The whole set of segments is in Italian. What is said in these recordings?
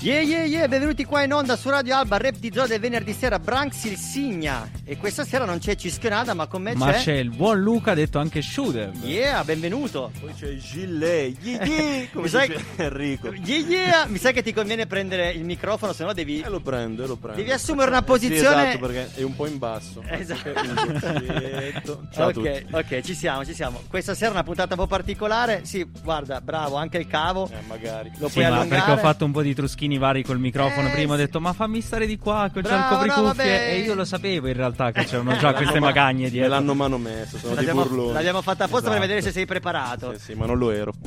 Yeah, yeah, yeah, benvenuti qua in onda su Radio Alba, Rap di Zoo del venerdì sera, Branks il Signa. E questa sera non c'è Cischionada, ma con me Ma c'è... c'è il buon Luca, detto anche Shooter. Yeah, benvenuto. Poi c'è Gillet, yeah, yeah, come sai- dice Enrico. Yeah, yeah, mi sa che ti conviene prendere il microfono, se no devi... E lo prendo, e lo prendo. Devi assumere una Sì, posizione- esatto, perché è un po' in basso. Esatto. Perfetto. Ciao a ok, tutti. ok, ci siamo, ci siamo. Questa sera è una puntata un po' particolare. Sì, guarda, bravo, anche il cavo. Eh, magari. Lo Sì, puoi ma allungare. perché ho fatto un po' di truschini vari col microfono. Eh, Prima ho detto, ma fammi stare di qua, che c'è no, copricuffie. vabbè. e io lo sapevo in realtà che c'erano già Me queste magagne Me dietro. l'hanno manomesso, sono dei L'abbiamo, burloni. l'abbiamo fatta apposta per Esatto. vedere se sei preparato. Sì, sì, ma non lo ero.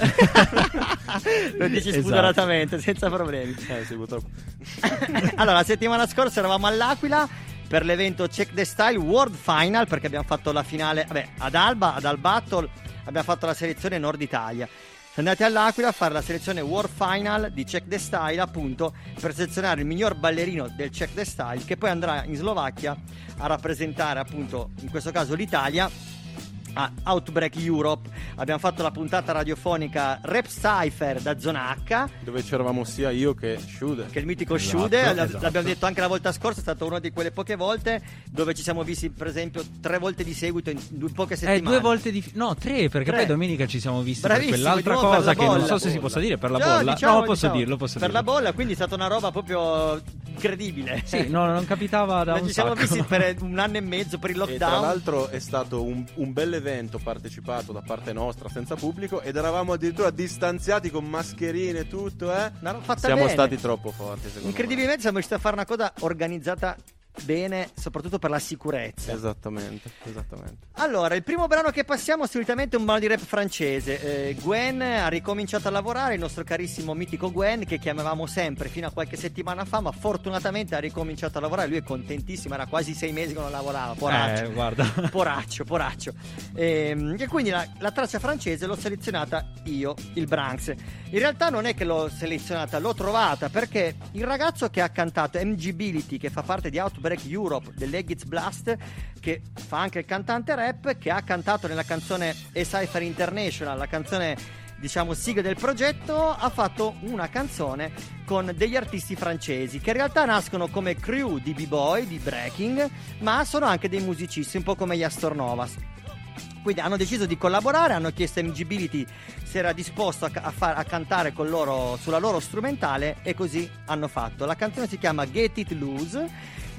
lo dici Esatto. spudoratamente, senza problemi. eh, sì, purtroppo. allora, la settimana scorsa eravamo all'Aquila per l'evento Check the Style World Final perché abbiamo fatto la finale vabbè, ad Alba, ad Albattle, abbiamo fatto la selezione Nord Italia. Siamo andati all'Aquila a fare la selezione World Final di Check the Style appunto per selezionare il miglior ballerino del Check the Style che poi andrà in Slovacchia a rappresentare appunto in questo caso l'Italia a Outbreak Europe. Abbiamo fatto la puntata radiofonica Rap Cypher da Zona H Dove c'eravamo sia io che Shude. che il mitico Esatto, Shude, esatto. l'abbiamo detto anche la volta scorsa, è stata una di quelle poche volte dove ci siamo visti per esempio tre volte di seguito in due, poche Eh, settimane. due volte di... No, tre, perché Tre. poi domenica ci siamo visti Bravissimo, per quell'altra per cosa la che non so se si possa dire, per la No, bolla. diciamo, no, posso diciamo, dirlo, posso Per dirlo. la bolla, quindi è stata una roba proprio incredibile. Sì, no, non capitava da Ma un ci siamo sacco. visti per un anno e mezzo per il E tra lockdown. l'altro è stato un, un bel evento partecipato da parte nostra senza pubblico ed eravamo addirittura distanziati con mascherine e tutto, eh. Siamo bene. stati troppo forti, secondo Incredibilmente siamo riusciti a fare una cosa organizzata bene, soprattutto per la sicurezza. me. Esattamente, esattamente. Allora, il primo brano che passiamo è solitamente un brano di rap francese. Eh, Gwen ha ricominciato a lavorare, il nostro carissimo mitico Gwen, che chiamavamo sempre fino a qualche settimana fa, ma fortunatamente ha ricominciato a lavorare. Lui è contentissimo, era quasi sei mesi che non lavorava. Poraccio. Eh, guarda. Poraccio, poraccio. Ehm, E, quindi la, la traccia francese l'ho selezionata io, il Branks. In realtà non è che l'ho selezionata, l'ho trovata perché il ragazzo che ha cantato MGbility, che fa parte di Outbreak Europe dell'Eggiz Blast, che fa anche il cantante rap, che ha cantato nella canzone A Cypher International, la canzone diciamo sigla del progetto, ha fatto una canzone con degli artisti francesi che in realtà nascono come crew di b-boy, di breaking, ma sono anche dei musicisti, un po' come gli Astor Novas. Quindi hanno deciso di collaborare, hanno chiesto a MGbility se era disposto a, far- a cantare loro, sulla loro strumentale e così hanno fatto. La canzone si chiama Get It Loose,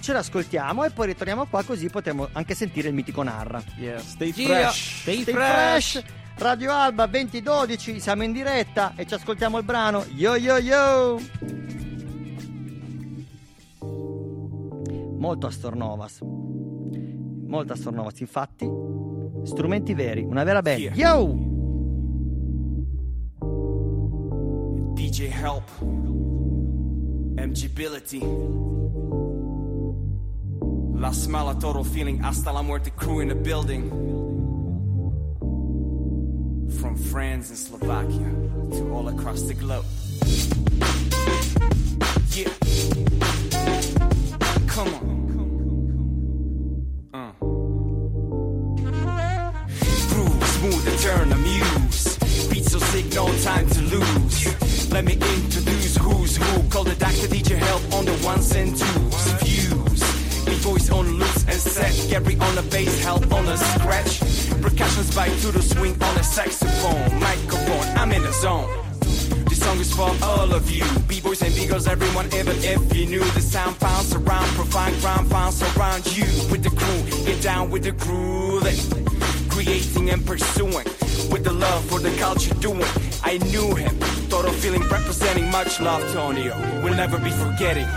ce l'ascoltiamo e poi ritorniamo qua così potremo anche sentire il mitico Narra. Yeah, stay Gira. fresh. Stay Stay fresh. fresh. Radio Alba 2012, siamo in diretta e ci ascoltiamo il brano Yo Yo Yo. Molto Astor Novas. Molto Astor Novas, infatti. Strumenti veri, una vera band. Yo! DJ Help, MGbility. La a Total Feeling, hasta la muerte crew in the building. From France and Slovakia to all across the globe. Yeah. Come on. Uh. Groove, smooth and turn amuse. Beat so sick, no time to lose. Let me introduce who's who. Call the doctor, DJ help on the ones and twos. Set. Gary on the bass, help on the scratch. Percussions by to the swing on the saxophone. Microphone, I'm in the zone. This song is for all of you, B-boys and B-girls, everyone, even if you knew the sound bounce around, provide ground bounce around you with the crew, get down with the groove, creating and pursuing with the love for the culture doing. I knew him, total feeling representing much love, Tonio. We'll never be forgetting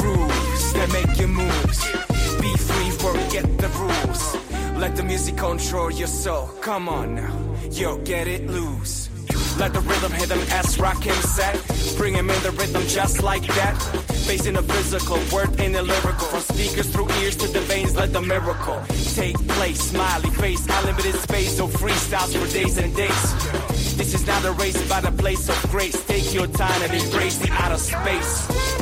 grooves that make you moves. Forget the rules. Let the music control your soul. Come on now, yo, get it loose. Let the rhythm hit them as rock him set. Bring him in the rhythm just like that. in a physical, word in a lyrical. From speakers through ears to the veins, let the miracle take place. Smiley face, unlimited space, so freestyles for days and days. This is not a race, but a place of grace. Take your time and embrace the outer space.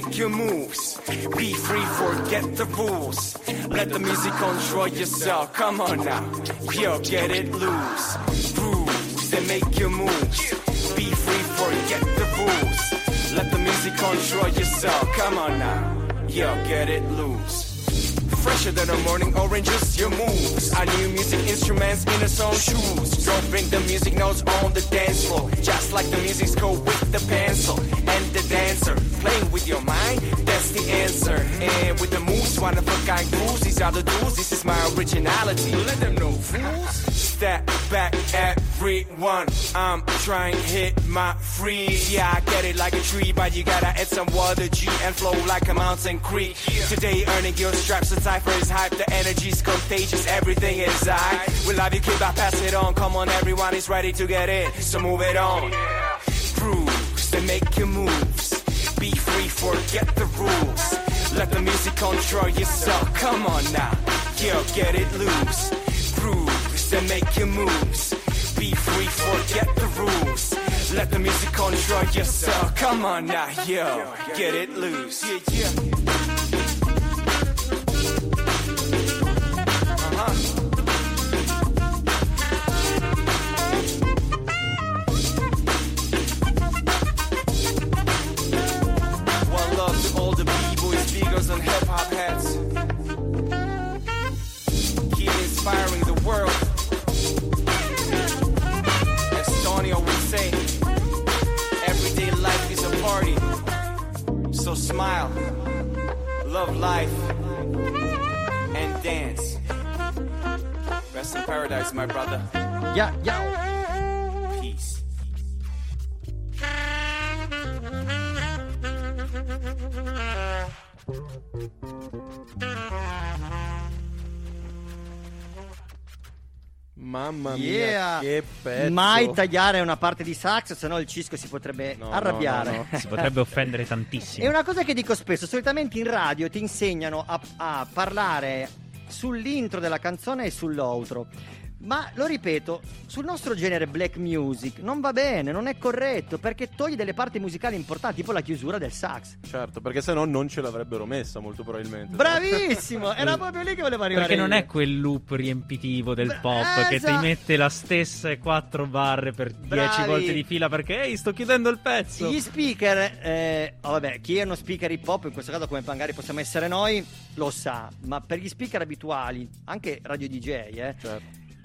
Make your moves. Be free, forget the rules. Let the music control yourself. Come on now, yo, get it loose. Grooves that make your moves. Be free, forget the rules. Let the music control yourself. Come on now, yo, get it loose. Fresher than a morning oranges, your moves. Our new music instruments in its own shoes. Dropping the music notes on the dance floor. Just like the music's go with the pencil. And the dancer, playing with your mind, that's the answer. And with the moves, one of a kind grooves. These are the dudes, this is my originality. Let them know, fools. Step back, everyone. I'm trying to hit my freeze. Yeah, I get it like a tree, but you gotta add some water, G, and flow like a mountain creek. Today, earning your stripes, the cipher is hype, the energy's contagious, everything is I. We love you, kid, I pass it on. Come on, everyone is ready to get it, so move it on. Grooves that make your moves. Be free, forget the rules. Let the music control yourself. Come on now, yo, get it loose. Grooves that make your moves. Be free, forget the rules. Let the music control yourself. Come on now, yo, get it loose. Yeah, yeah. And hip-hop heads. Keep inspiring the world. Tony always say, everyday life is a party. So smile, love life, and dance. Rest in paradise, my brother. Ya, ya. Mamma mia, Yeah. che pezzo. Mai tagliare una parte di sax, se no il cisco si potrebbe No, arrabbiare. no, no, Si potrebbe offendere tantissimo. È una cosa che dico spesso, solitamente in radio ti insegnano a, a parlare sull'intro della canzone e sull'outro. Ma lo ripeto, sul nostro genere black music non va bene, non è corretto, perché toglie delle parti musicali importanti, tipo la chiusura del sax. Certo, perché se no non ce l'avrebbero messa, molto probabilmente. Bravissimo! Era proprio lì che volevo arrivare. Perché non io. è quel loop riempitivo del Bra- pop che ti esatto. mette la stessa quattro barre per Bravi. dieci volte di fila perché ehi, sto chiudendo il pezzo. Gli speaker, eh, oh, vabbè, chi è uno speaker hip hop, in questo caso come magari possiamo essere noi, lo sa, ma per gli speaker abituali, anche radio DJ, eh, Certo.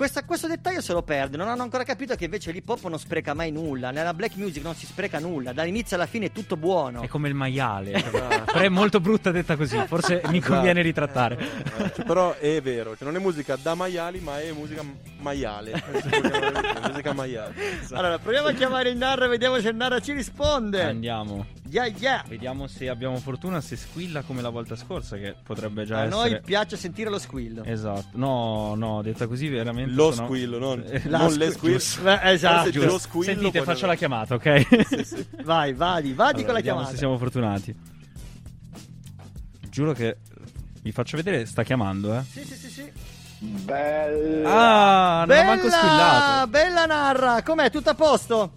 questa- questo dettaglio se lo perde. Non hanno ancora capito che invece l'hip hop non spreca mai nulla. Nella black music non si spreca nulla. Dall'inizio alla fine è tutto buono. È come il maiale. Però è molto brutta detta così. Forse mi conviene ritrattare. Eh, cioè, però è vero, cioè, non è musica da maiali, ma è musica maiale. È musica maiale. Allora, proviamo a chiamare il Narra e vediamo se il Narra ci risponde. Andiamo. Yeah, yeah. Vediamo se abbiamo fortuna, se squilla come la volta scorsa, che potrebbe già A essere. noi piace sentire lo squillo. Esatto. No, no, detta così veramente. Lo sono- squillo, non, Eh, La non squi- le squillo. giusto. Beh, esatto. Lo squillo Sentite, faccio non- la chiamata, ok? Vai, vadi, vadi Allora, con la chiamata. se siamo fortunati. Giuro che vi faccio vedere, sta chiamando, eh. Sì, sì, sì, sì. Ah, non ha manco Bella, squillato. bella Narra, com'è? Tutto a posto?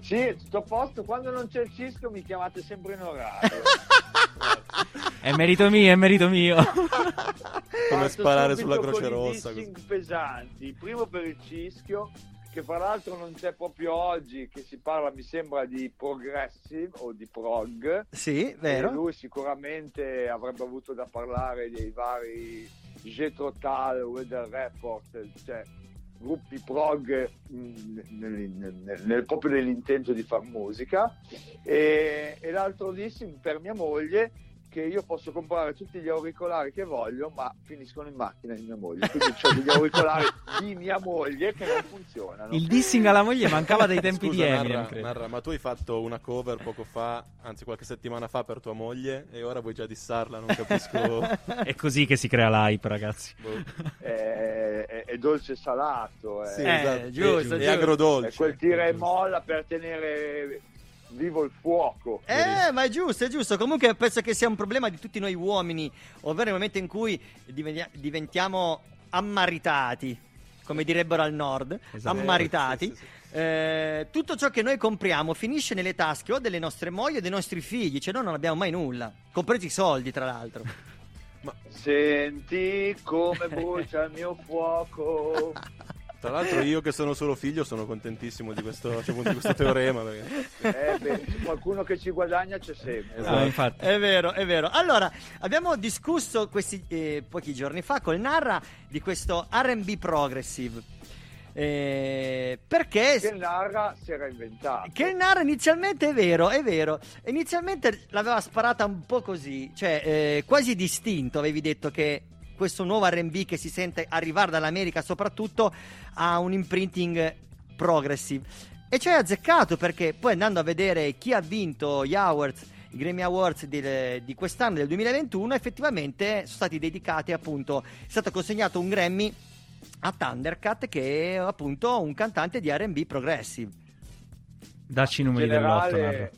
Sì, tutto a posto. Quando non c'è il cisco mi chiamate sempre in orario. È merito mio, è merito mio. Come sparare sulla Croce Rossa. pesanti. Primo per il cischio, che fra l'altro non c'è proprio oggi, che si parla, mi sembra, di progressive o di prog. Sì, E vero? lui sicuramente avrebbe avuto da parlare dei vari Jetro Tal, Weather Report, cioè gruppi prog mh, nel, nel- nel- proprio nell'intento di far musica. E, e l'altro dissing per mia moglie che io posso comprare tutti gli auricolari che voglio, ma finiscono in macchina di mia moglie. Quindi ho degli auricolari di mia moglie che non funzionano. Il dissing alla moglie mancava dai tempi Scusa, di Eminem, Narra. Narra, ma tu hai fatto una cover poco fa, anzi qualche settimana fa per tua moglie e ora vuoi già dissarla, non capisco. È così che si crea l'hype, ragazzi. Boh. È, è- è dolce salato, è, Sì, Eh, esatto. giusto, è, giusto. è agrodolce. è quel tira e molla per tenere vivo il fuoco. Eh, ma è giusto, è giusto. Comunque penso che sia un problema di tutti noi uomini, ovvero nel momento in cui diventiamo ammaritati, come direbbero al nord, Esatto. ammaritati. Eh, sì, sì, eh, tutto ciò che noi compriamo finisce nelle tasche o delle nostre mogli o dei nostri figli, cioè noi non abbiamo mai nulla, compresi i soldi tra l'altro. Senti come brucia il mio fuoco. Tra l'altro io che sono solo figlio sono contentissimo di questo, cioè, di questo teorema. Perché... Eh, beh, qualcuno che ci guadagna c'è sempre. Ah, infatti. È vero, è vero. Allora, abbiamo discusso questi eh, pochi giorni fa col Narra di questo RB progressive. Eh, perché Che narra si era inventato. Che il Narra inizialmente è vero, è vero. Inizialmente l'aveva sparata un po' così, cioè eh, quasi distinto. Avevi detto che questo nuovo RB che si sente arrivare dall'America soprattutto ha un imprinting progressive. E ci hai azzeccato perché poi andando a vedere chi ha vinto gli awards, i Grammy Awards del- di quest'anno, del 2021, effettivamente sono stati dedicati appunto, è stato consegnato un Grammy a Thundercat che è appunto un cantante di R&B progressive. Dacci i numeri dell'otto, Narra.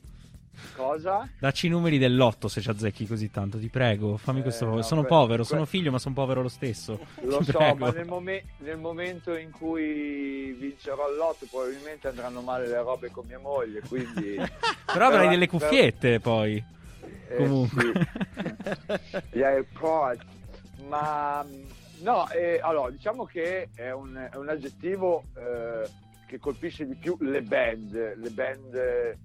Cosa? Dacci i numeri dell'otto se ci azzecchi così tanto, ti prego. Fammi Eh, questo. no, sono que- povero, que- sono figlio, ma sono povero lo stesso. Lo Ti so, prego. ma nel, momen- nel momento in cui vincerò il lotto probabilmente andranno male le robe con mia moglie, quindi... Però avrai Però- delle cuffiette poi. eh, Comunque. sì. AirPods. Ma no, eh, allora diciamo che è un, è un aggettivo eh, che colpisce di più le band, le band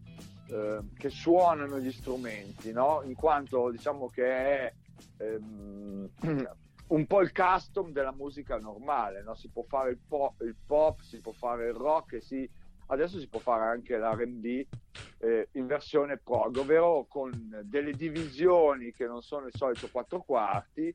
eh, che suonano gli strumenti, no? In quanto diciamo che è ehm, un po' il custom della musica normale, no? Si può fare il pop, il pop, si può fare il rock si, adesso si può fare anche l'R&B eh, in versione prog, ovvero con delle divisioni che non sono il solito quattro quarti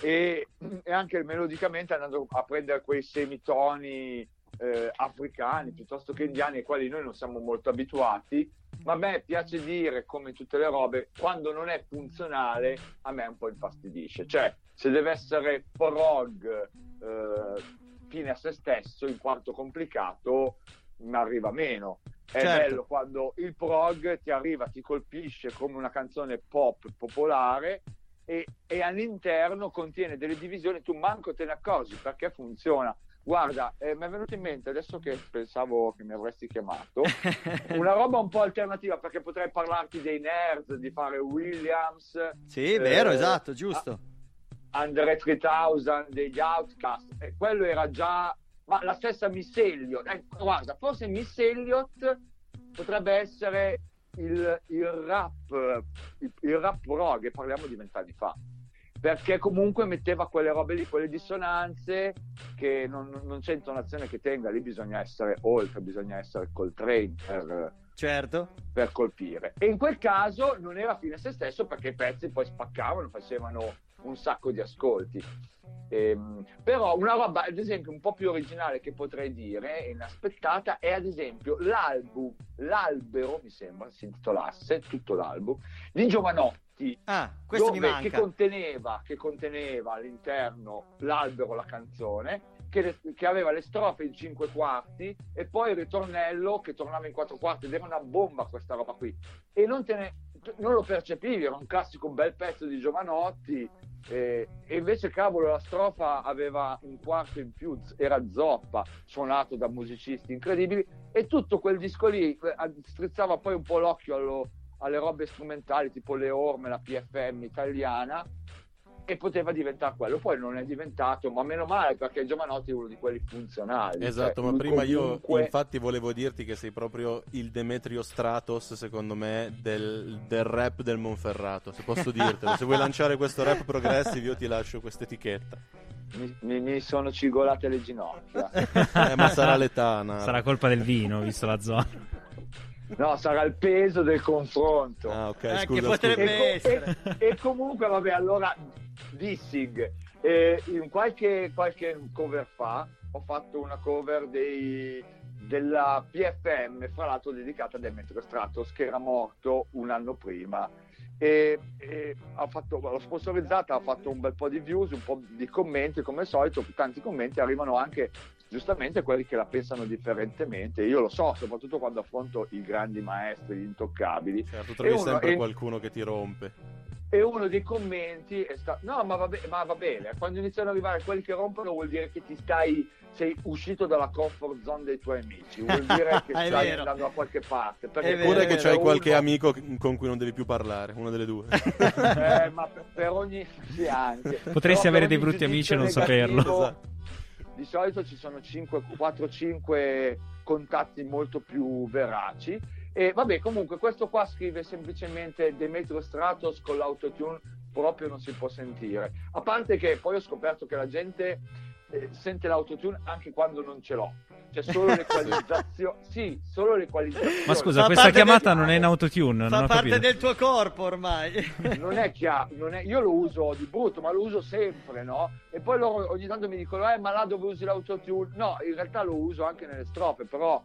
e, e anche melodicamente andando a prendere quei semitoni eh, africani piuttosto che indiani ai quali noi non siamo molto abituati. Ma a me piace dire, come tutte le robe, quando non è funzionale, a me un po' infastidisce. Cioè, se deve essere prog eh, fine a se stesso, in quanto complicato, mi arriva meno. È Certo. bello quando il prog ti arriva, ti colpisce come una canzone pop popolare e, e all'interno contiene delle divisioni, tu manco te ne accorgi perché funziona. Guarda, eh, mi è venuto in mente adesso che pensavo che mi avresti chiamato una roba un po' alternativa perché potrei parlarti dei nerds, di fare Williams, Sì, vero, Eh, esatto, giusto. Andre 3000 degli Outcast, e quello era già, ma la stessa Miss Elliott, ecco, guarda, forse Miss Elliott potrebbe essere il, il rap, il, il rap prog, parliamo di vent'anni fa, perché comunque metteva quelle robe lì, quelle dissonanze che non, non c'è intonazione che tenga, lì bisogna essere oltre, bisogna essere col train per, Certo. per colpire. E in quel caso non era fine a se stesso perché i pezzi poi spaccavano, facevano un sacco di ascolti. Ehm, però una roba, ad esempio, un po' più originale che potrei dire, inaspettata, è ad esempio l'album, l'albero, mi sembra si intitolasse, tutto l'album, di Giovanotti, Ah, questo mi dove, che, conteneva, che conteneva all'interno l'albero, la canzone, che, le- che aveva le strofe in cinque quarti e poi il ritornello che tornava in quattro quarti ed era una bomba questa roba qui. E non, te ne, non lo percepivi, era un classico bel pezzo di Giovanotti. eh, e invece, cavolo, la strofa aveva un quarto in più, era zoppa, suonato da musicisti incredibili. E tutto quel disco lì eh, strizzava poi un po' l'occhio allo- alle robe strumentali tipo le orme, la PFM italiana e poteva diventare quello. Poi non è diventato, ma meno male perché Giovanotti è uno di quelli funzionali. Esatto, Cioè, ma prima io comunque- infatti volevo dirti che sei proprio il Demetrio Stratos, secondo me, del, del rap del Monferrato, se posso dirtelo. se vuoi lanciare questo rap progressive io ti lascio questa etichetta. mi, mi- mi sono cigolate le ginocchia. Eh, ma sarà l'età. Sarà colpa del vino, visto la zona. No, sarà il peso del confronto. Ah, ok, Eh, scusa, che potrebbe scusa. E, essere. e- e comunque, vabbè, allora, dissing. Eh, in qualche, qualche cover fa ho fatto una cover dei- della PFM, fra l'altro dedicata a Demetrio Stratos, che era morto un anno prima. E, e ha fatto, l'ho sponsorizzata, ha fatto un bel po' di views, un po' di commenti, come al solito, tanti commenti arrivano anche giustamente quelli che la pensano differentemente. Io lo so, soprattutto quando affronto i grandi maestri, gli intoccabili, Certo, tu trovi E uno- sempre e- qualcuno che ti rompe. e uno dei commenti è stato no ma va, be- ma va bene quando iniziano ad arrivare quelli che rompono vuol dire che ti stai sei uscito dalla comfort zone dei tuoi amici vuol dire che stai vero. andando a qualche parte È perché vero, Oppure che c'hai uno- qualche amico con cui non devi più parlare, una delle due. eh, ma per, per ogni sì, anche. Potresti Però avere dei brutti amici e non saperlo. Esatto. Di solito ci sono 4-5 contatti molto più veraci. E vabbè comunque questo qua scrive semplicemente Demetrio Stratos con l'autotune proprio non si può sentire. A parte che poi ho scoperto che la gente eh, sente l'autotune anche quando non ce l'ho cioè solo l'equalizzazione sì solo l'equalizzazione Ma scusa, Fa questa chiamata del- non è in autotune, Fa parte capito. del tuo corpo ormai. non è chiaro, non è- io lo uso di brutto, ma lo uso sempre, no? E poi loro ogni tanto mi dicono, eh, ma là dove usi l'autotune? No, in realtà lo uso anche nelle strofe, però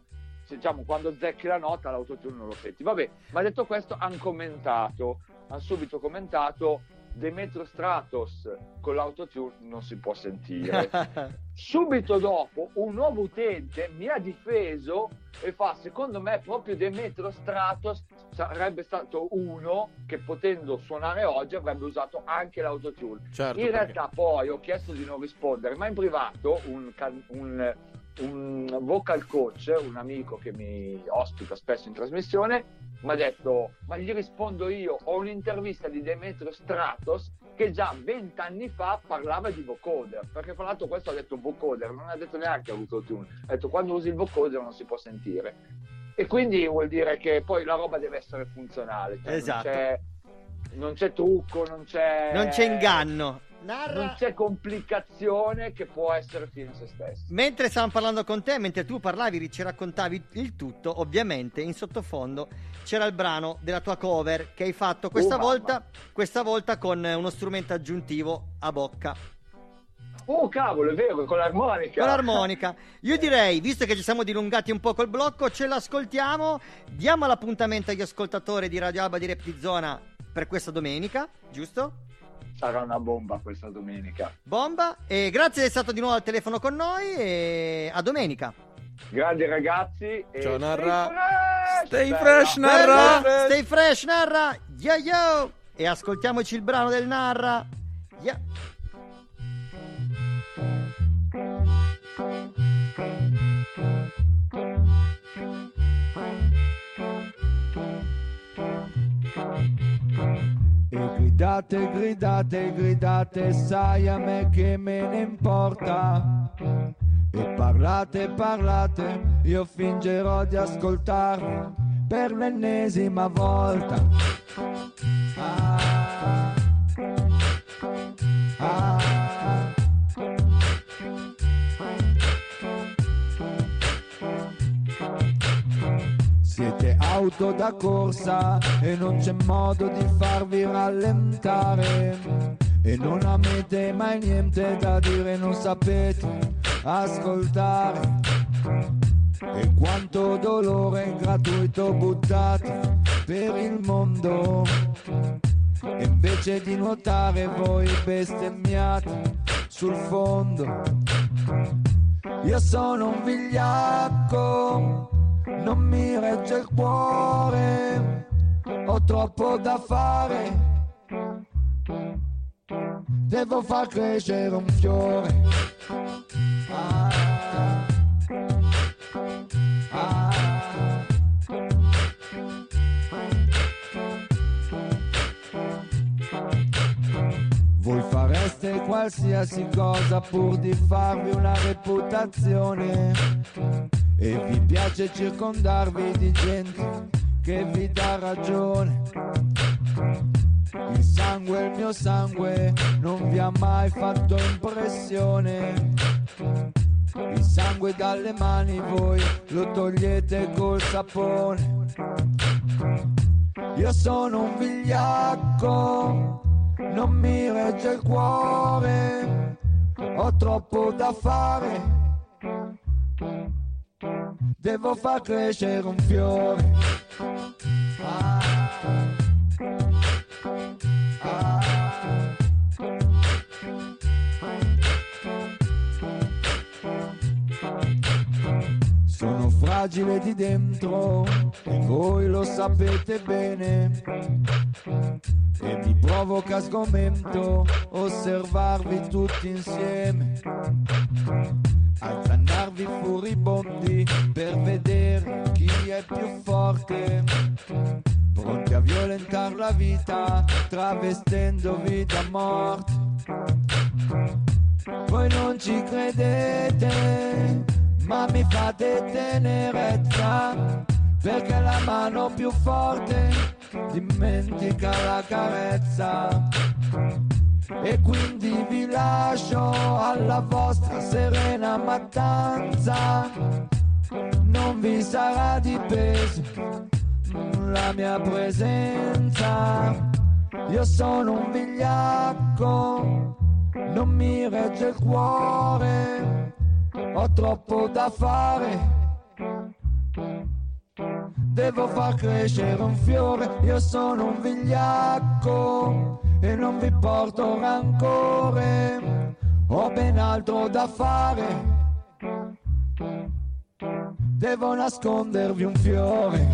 diciamo, quando zecchi la nota l'autotune non lo senti. Vabbè, ma detto questo, hanno commentato, hanno subito commentato, Demetrio Stratos con l'autotune non si può sentire. Subito dopo un nuovo utente mi ha difeso e fa secondo me proprio Demetrio Stratos sarebbe stato uno che potendo suonare oggi avrebbe usato anche l'autotune. Certo, In perché- realtà poi ho chiesto di non rispondere, ma in privato un, un- un vocal coach, un amico che mi ospita spesso in trasmissione, mi ha detto, ma gli rispondo io, ho un'intervista di Demetrio Stratos che già vent'anni fa parlava di vocoder, perché fra l'altro questo ha detto vocoder, non ha detto neanche autotune, ha detto quando usi il vocoder non si può sentire. E quindi vuol dire che poi la roba deve essere funzionale, cioè Esatto. non, c'è, non c'è trucco, non c'è... Non c'è inganno. Non Narra. c'è complicazione che può essere fine a se stesso. Mentre stavamo parlando con te, mentre tu parlavi, ci raccontavi il tutto, ovviamente in sottofondo c'era il brano della tua cover che hai fatto questa Oh, volta, questa volta con uno strumento aggiuntivo a bocca, Oh cavolo, è vero, con l'armonica. con l'armonica. Io direi, visto che ci siamo dilungati un po' col blocco, ce l'ascoltiamo, diamo l'appuntamento agli ascoltatori di Radio Alba di Rap di Zona per questa domenica, giusto? Sarà una bomba questa domenica. Bomba e grazie di essere stato di nuovo al telefono con noi e a domenica. Grandi ragazzi. E Ciao, Narra. Stay Stay fresh! Narra. Stay fresh, Narra. Yo yo. E ascoltiamoci il brano del Narra. Yeah. Gridate, gridate, gridate, sai a me che me ne importa. E parlate, parlate, io fingerò di ascoltarvi per l'ennesima volta. Ah, auto da corsa e non c'è modo di farvi rallentare. E non avete mai niente da dire, non sapete ascoltare. E quanto dolore gratuito buttate per il mondo. E invece di nuotare voi bestemmiate sul fondo. Io sono un vigliacco, non mi regge il cuore, ho troppo da fare. Devo far crescere un fiore. Ah, ah. Voi fareste qualsiasi cosa pur di farvi una reputazione e vi piace circondarvi di gente che vi dà ragione. Il sangue, il mio sangue, non vi ha mai fatto impressione. Il sangue dalle mani voi lo togliete col sapone. Io sono un vigliacco, non mi regge il cuore, ho troppo da fare. Devo far crescere un fiore. Ah. Ah. Sono fragile di dentro e voi lo sapete bene. E mi provoca sgomento osservarvi tutti insieme. Alzanarvi furibondi per vedere chi è più forte. Pronti a violentare la vita, travestendovi da morte. Voi non ci credete, ma mi fate tenerezza, perché la mano più forte dimentica la carezza. E quindi vi lascio alla vostra serena mattanza, non vi sarà di peso la mia presenza. Io sono un vigliacco, non mi regge il cuore, ho troppo da fare. Devo far crescere un fiore, io sono un vigliacco e non vi porto rancore, ho ben altro da fare. Devo nascondervi un fiore.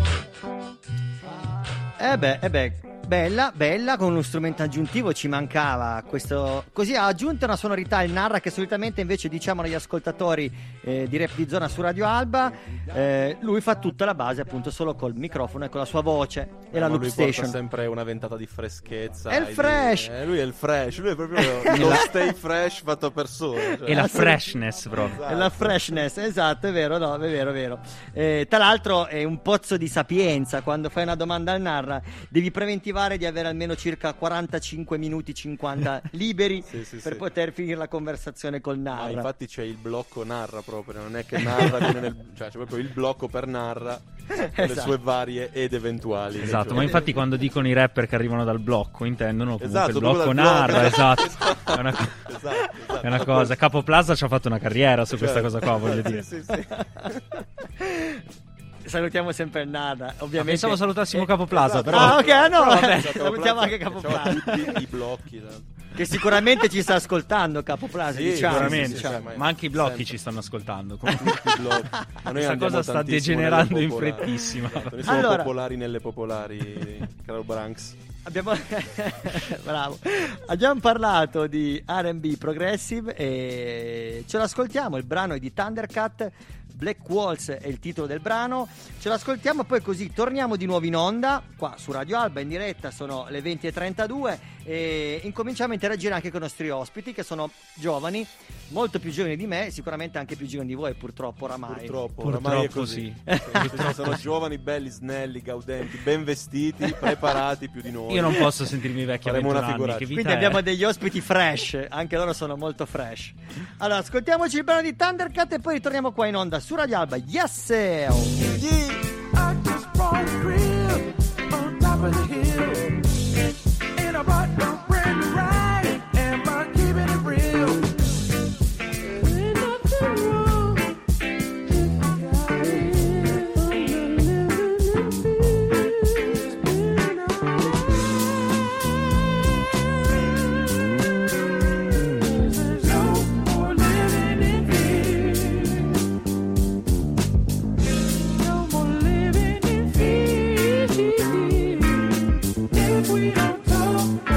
Eh beh, eh beh, bella, bella, con uno strumento aggiuntivo ci mancava questo. Così ha aggiunto una sonorità il Narra che solitamente invece diciamo agli ascoltatori eh, di Rap di Zona su Radio Alba, eh, lui fa tutta la base appunto solo col microfono e con la sua voce e la Ma loop lui porta station. sempre una ventata di freschezza. È il e di- fresh. eh, lui è il fresh, lui è proprio lo stay fresh fatto a persona. cioè. E la freshness proprio. E la freshness, esatto, è vero, no, è vero, è vero. Eh, tra l'altro è un pozzo di sapienza, quando fai una domanda al Narra devi preventivare di avere almeno circa 45 minuti 50 liberi Sì, sì, per sì. poter finire la conversazione col Ma Narra. infatti c'è il blocco narra proprio, non è che narra viene nel... cioè c'è proprio il blocco per narra con le Esatto. sue varie ed eventuali. Esatto, Cioè- ma infatti quando dicono i rapper che arrivano dal blocco intendono comunque Esatto, il blocco narra, blocco. esatto. È una, Esatto, esatto. è una cosa. Capo Plaza ci ha fatto una carriera su questa Certo. cosa qua, voglio dire. Sì, sì. Salutiamo sempre il Narra, ovviamente. Pensavo salutassimo Eh, Capo Plaza, però. Ah, ok, ah, no, vabbè. Esatto, salutiamo anche Capo Plaza. tutti i blocchi. esatto. Che sicuramente ci sta ascoltando Capo Plaza, Sì, diciamo. Sicuramente, sì, cioè, sì, ma- ma anche i blocchi sempre. ci stanno ascoltando. Comunque, Tutti i blocchi. Ma noi Questa cosa sta degenerando in frettissima. Esatto, Noi siamo Allora- popolari nelle popolari, caro Branks. Abbiamo... Bravo. Abbiamo parlato di RB Progressive e ce l'ascoltiamo. Il brano è di Thundercat. Black Walls è il titolo del brano. Ce l'ascoltiamo poi così torniamo di nuovo in onda qua su Radio Alba in diretta. Sono le 20.32 e incominciamo a interagire anche con i nostri ospiti che sono giovani, molto più giovani di me, sicuramente anche più giovani di voi, purtroppo oramai. Purtroppo, Purtroppo oramai è così. sì. Sì, sono giovani, belli, snelli, gaudenti, ben vestiti, preparati più di noi. Io non posso sentirmi vecchio a Faremo 21 una figuraccia. Vita Quindi è? abbiamo degli ospiti fresh, anche loro sono molto fresh. Allora, ascoltiamoci il brano di Thundercat e poi ritorniamo qua in onda su Radio Alba. Yes! sir. I just bought a grill on top of the hill. we don't talk.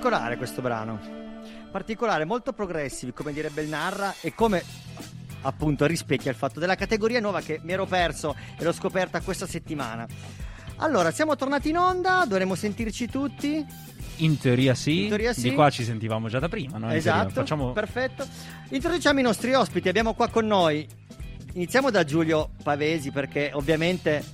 Particolare questo brano. Particolare, molto progressive, come direbbe il Narra, e come appunto rispecchia il fatto della categoria nuova che mi ero perso e l'ho scoperta questa settimana. Allora, siamo tornati in onda, dovremo sentirci tutti. In teoria sì, In teoria sì. di qua ci sentivamo già da prima, no? Esatto, Facciamo... perfetto. Introduciamo i nostri ospiti, abbiamo qua con noi. Iniziamo da Giulio Pavesi perché ovviamente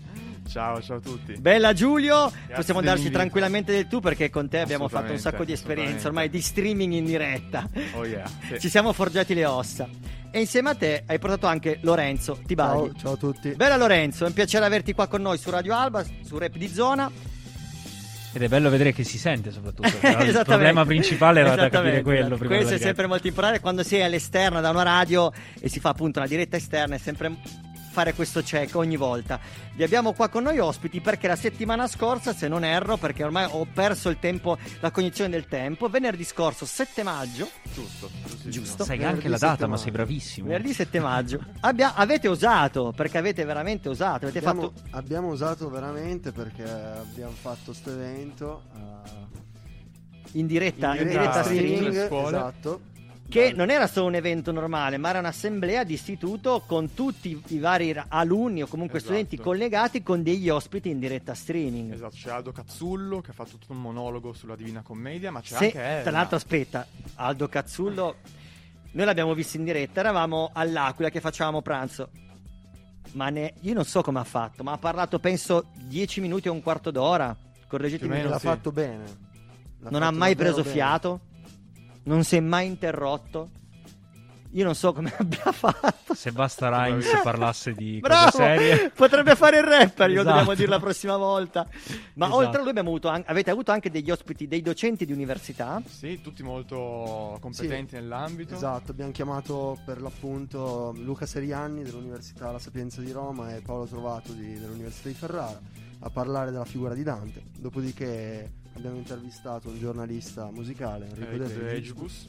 Ciao, ciao a tutti. Bella Giulio, possiamo darci dell'invito. tranquillamente del tu perché con te abbiamo fatto un sacco di esperienze ormai di streaming in diretta. Oh yeah. sì. Ci siamo forgiati le ossa. E insieme a te hai portato anche Lorenzo Tibaldi. Ciao, ciao a tutti. Bella Lorenzo, è un piacere averti qua con noi su Radio Alba, su Rap di Zona. Ed è bello vedere che si sente soprattutto. il problema principale era da capire quello. prima Questo è sempre molto importante quando si è all'esterno da una radio e si fa appunto una diretta esterna, è sempre fare questo check ogni volta. Vi abbiamo qua con noi ospiti perché la settimana scorsa, se non erro, perché ormai ho perso il tempo, la cognizione del tempo, venerdì scorso 7 maggio, Giusto. giustissimo. giusto? Sai anche la data, ma sei bravissimo. Venerdì 7 maggio. Abbia- avete osato, perché avete veramente osato, avete Abbiamo, fatto abbiamo usato veramente perché abbiamo fatto questo evento in diretta, in in diretta streaming. scuole. esatto. Che non era solo un evento normale, ma era un'assemblea di istituto con tutti i vari alunni o comunque Esatto. studenti collegati con degli ospiti in diretta streaming. Esatto, c'è Aldo Cazzullo che ha fatto tutto un monologo sulla Divina Commedia, ma c'è Se- anche Elena. tra l'altro, aspetta, Aldo Cazzullo, noi l'abbiamo visto in diretta, eravamo all'Aquila che facevamo pranzo. Ma ne- io non so come ha fatto, ma ha parlato penso 10 minuti o un quarto d'ora. Correggetemi. L'ha sì. fatto bene. L'ha non ha fatto mai davvero preso bene. fiato, non si è mai interrotto. Io non so come abbia fatto. Se basta Rhymes parlasse di Bravo! cose serie. Potrebbe fare il rapper, io Esatto. dobbiamo dire la prossima volta. Ma Esatto. oltre a lui abbiamo avuto avete avuto anche degli ospiti, dei docenti di università. Sì, tutti molto competenti nell'ambito. Esatto, abbiamo chiamato per l'appunto Luca Serianni dell'Università La Sapienza di Roma e Paolo Trovato di- dell'Università di Ferrara a parlare della figura di Dante. Dopodiché abbiamo intervistato un giornalista musicale, Enrico Enrico De. Regibus.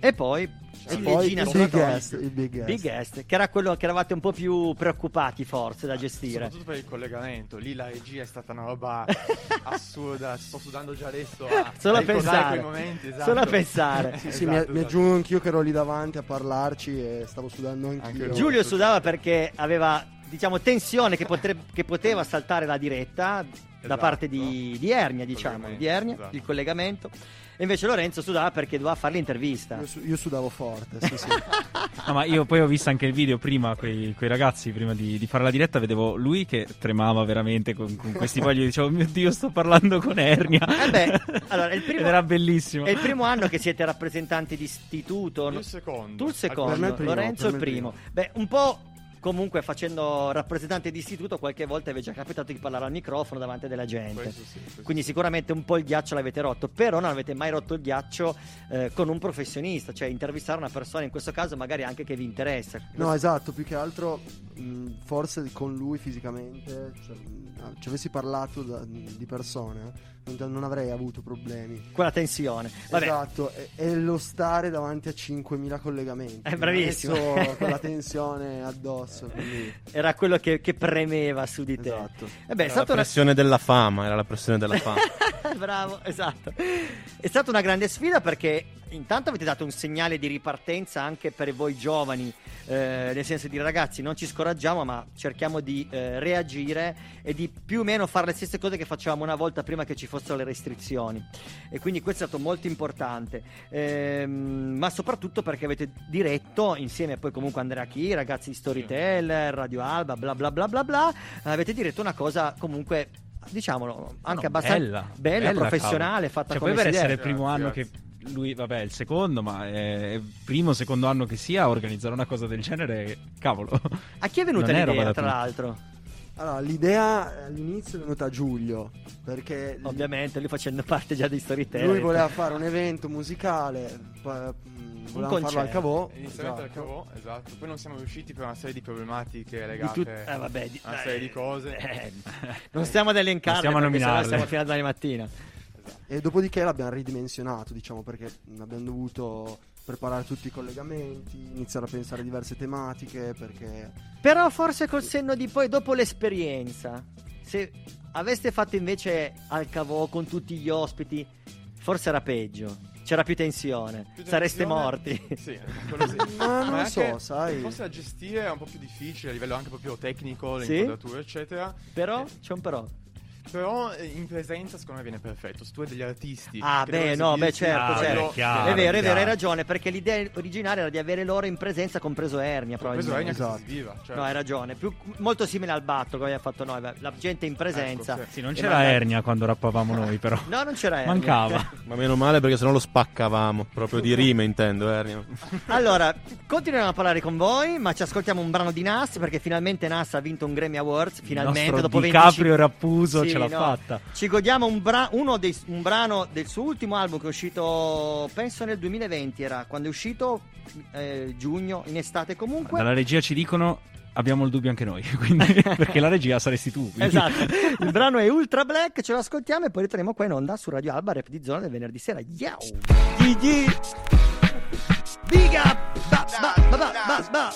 E poi E poi il big guest, il big guest. Big guest, che era quello che eravate un po' più preoccupati forse da gestire. Soprattutto per il collegamento. Lì la regia è stata una roba assurda. Sto sudando già adesso a, Solo a pensare. quei momenti. Esatto. Solo a pensare. Sì, sì, Esatto, mi, mi esatto. aggiungo anch'io che ero lì davanti a parlarci e stavo sudando anch'io. Anche. Giulio sudava perché aveva diciamo tensione che, potre- che poteva saltare la diretta da Esatto. parte di, di Ernia, diciamo, di Ernia, esatto. il collegamento. E invece Lorenzo sudava perché doveva fare l'intervista. Io, su- io sudavo forte, sì, sì. No, ma io poi ho visto anche il video prima, quei, quei ragazzi, prima di, di fare la diretta, vedevo lui che tremava veramente con, con questi fogli dicevo, "Oh mio Dio, sto parlando con Ernia. Eh beh, allora, è il primo- Ed era bellissimo. È il primo anno che siete rappresentanti di istituto. Il secondo. Tu il secondo, il primo, Lorenzo il me il primo. Beh, un po' comunque facendo rappresentante di istituto qualche volta vi è già capitato di parlare al microfono davanti della gente. Questo sì, questo Quindi sicuramente un po' il ghiaccio l'avete rotto, però non avete mai rotto il ghiaccio eh, con un professionista, cioè intervistare una persona, in questo caso magari anche che vi interessa. No, esatto, più che altro mh, forse con lui fisicamente, cioè, ci avessi parlato da- di persone, non, non avrei avuto problemi. Quella tensione. Vabbè. Esatto, e, e lo stare davanti a 5.000 collegamenti. È bravissimo. Mi ha messo con la tensione addosso. Quindi... Era quello che, che premeva su di te. Esatto. Eh beh, è Era la stata una... pressione della fama, era la pressione della fama. Bravo, esatto. È stata una grande sfida perché intanto avete dato un segnale di ripartenza anche per voi giovani, eh, nel senso di ragazzi non ci scoraggiamo ma cerchiamo di eh, reagire e di più o meno fare le stesse cose che facevamo una volta prima che ci fossero le restrizioni. E quindi questo è stato molto importante, Ehm, ma soprattutto perché avete diretto insieme poi comunque Andrea Chi, ragazzi di Storyteller, Radio Alba, bla bla bla bla bla, avete diretto una cosa comunque diciamolo anche No, abbastanza bella, bella, bella, professionale, cavolo. fatta Cioè, come poi per essere il primo anno che lui, vabbè, è il secondo, ma è il primo secondo anno che sia, organizzare una cosa del genere, cavolo. A chi è venuta Non l'idea, tra l'altro? Allora, l'idea all'inizio è venuta a Giulio, perché Ovviamente, lui facendo parte già di Storyteller. lui voleva fare un evento musicale, poi, mh, voleva farlo al concerto. Cavò. Inizialmente al esatto. cavò, esatto. Poi non siamo riusciti per una serie di problematiche Di legate tut- eh, vabbè, di- a una serie di cose. Eh, non stiamo ad elencarle Non stiamo a nominarle. stiamo fino a domani mattina. E dopodiché l'abbiamo ridimensionato, diciamo, perché abbiamo dovuto preparare tutti i collegamenti, iniziare a pensare a diverse tematiche, perché Però forse col senno di poi, dopo l'esperienza, se aveste fatto invece al cavò con tutti gli ospiti, forse era peggio. C'era più tensione. Più Sareste tensione? morti. Sì, quello sì. Ma non è lo so, sai. Forse da gestire è un po' più difficile a livello anche proprio tecnico, le Sì? inquadrature, eccetera. Però, c'è un però. Però eh, in presenza secondo me viene perfetto. Se tu hai degli artisti. Ah, che beh, no, beh, certo, Ah, certo. chiaro, è vero, è vero, chiaro. hai ragione, perché l'idea originale era di avere loro in presenza, compreso Ernia, Compreso. Ernia che si Esatto. esibiva, certo. No, hai ragione. Più- molto simile al batto come abbiamo fatto noi. La gente in presenza. Ecco, Sì, non E c'era magari- Ernia quando rappavamo noi, però. No, non c'era Ernia. Mancava. Ma meno male perché sennò lo spaccavamo. Proprio di rime intendo, Ernia. Allora, continuiamo a parlare con voi, ma ci ascoltiamo un brano di Nas perché finalmente Nas ha vinto un Grammy Awards. Finalmente, dopo DiCaprio 25 Rappuso Sì, ce l'ha fatta. Ci godiamo un, bra- uno dei- un brano del suo ultimo album che è uscito, penso nel 2020, era quando è uscito, eh, giugno, in estate comunque. Dalla regia ci dicono abbiamo il dubbio anche noi, quindi, perché la regia saresti tu. quindi- Esatto, il brano è Ultra Black, ce lo ascoltiamo e poi ritorniamo qua in onda su Radio Alba, rap di zona del venerdì sera. Yo! Gigi! Big up! Ba, ba, ba, ba, ba, ba.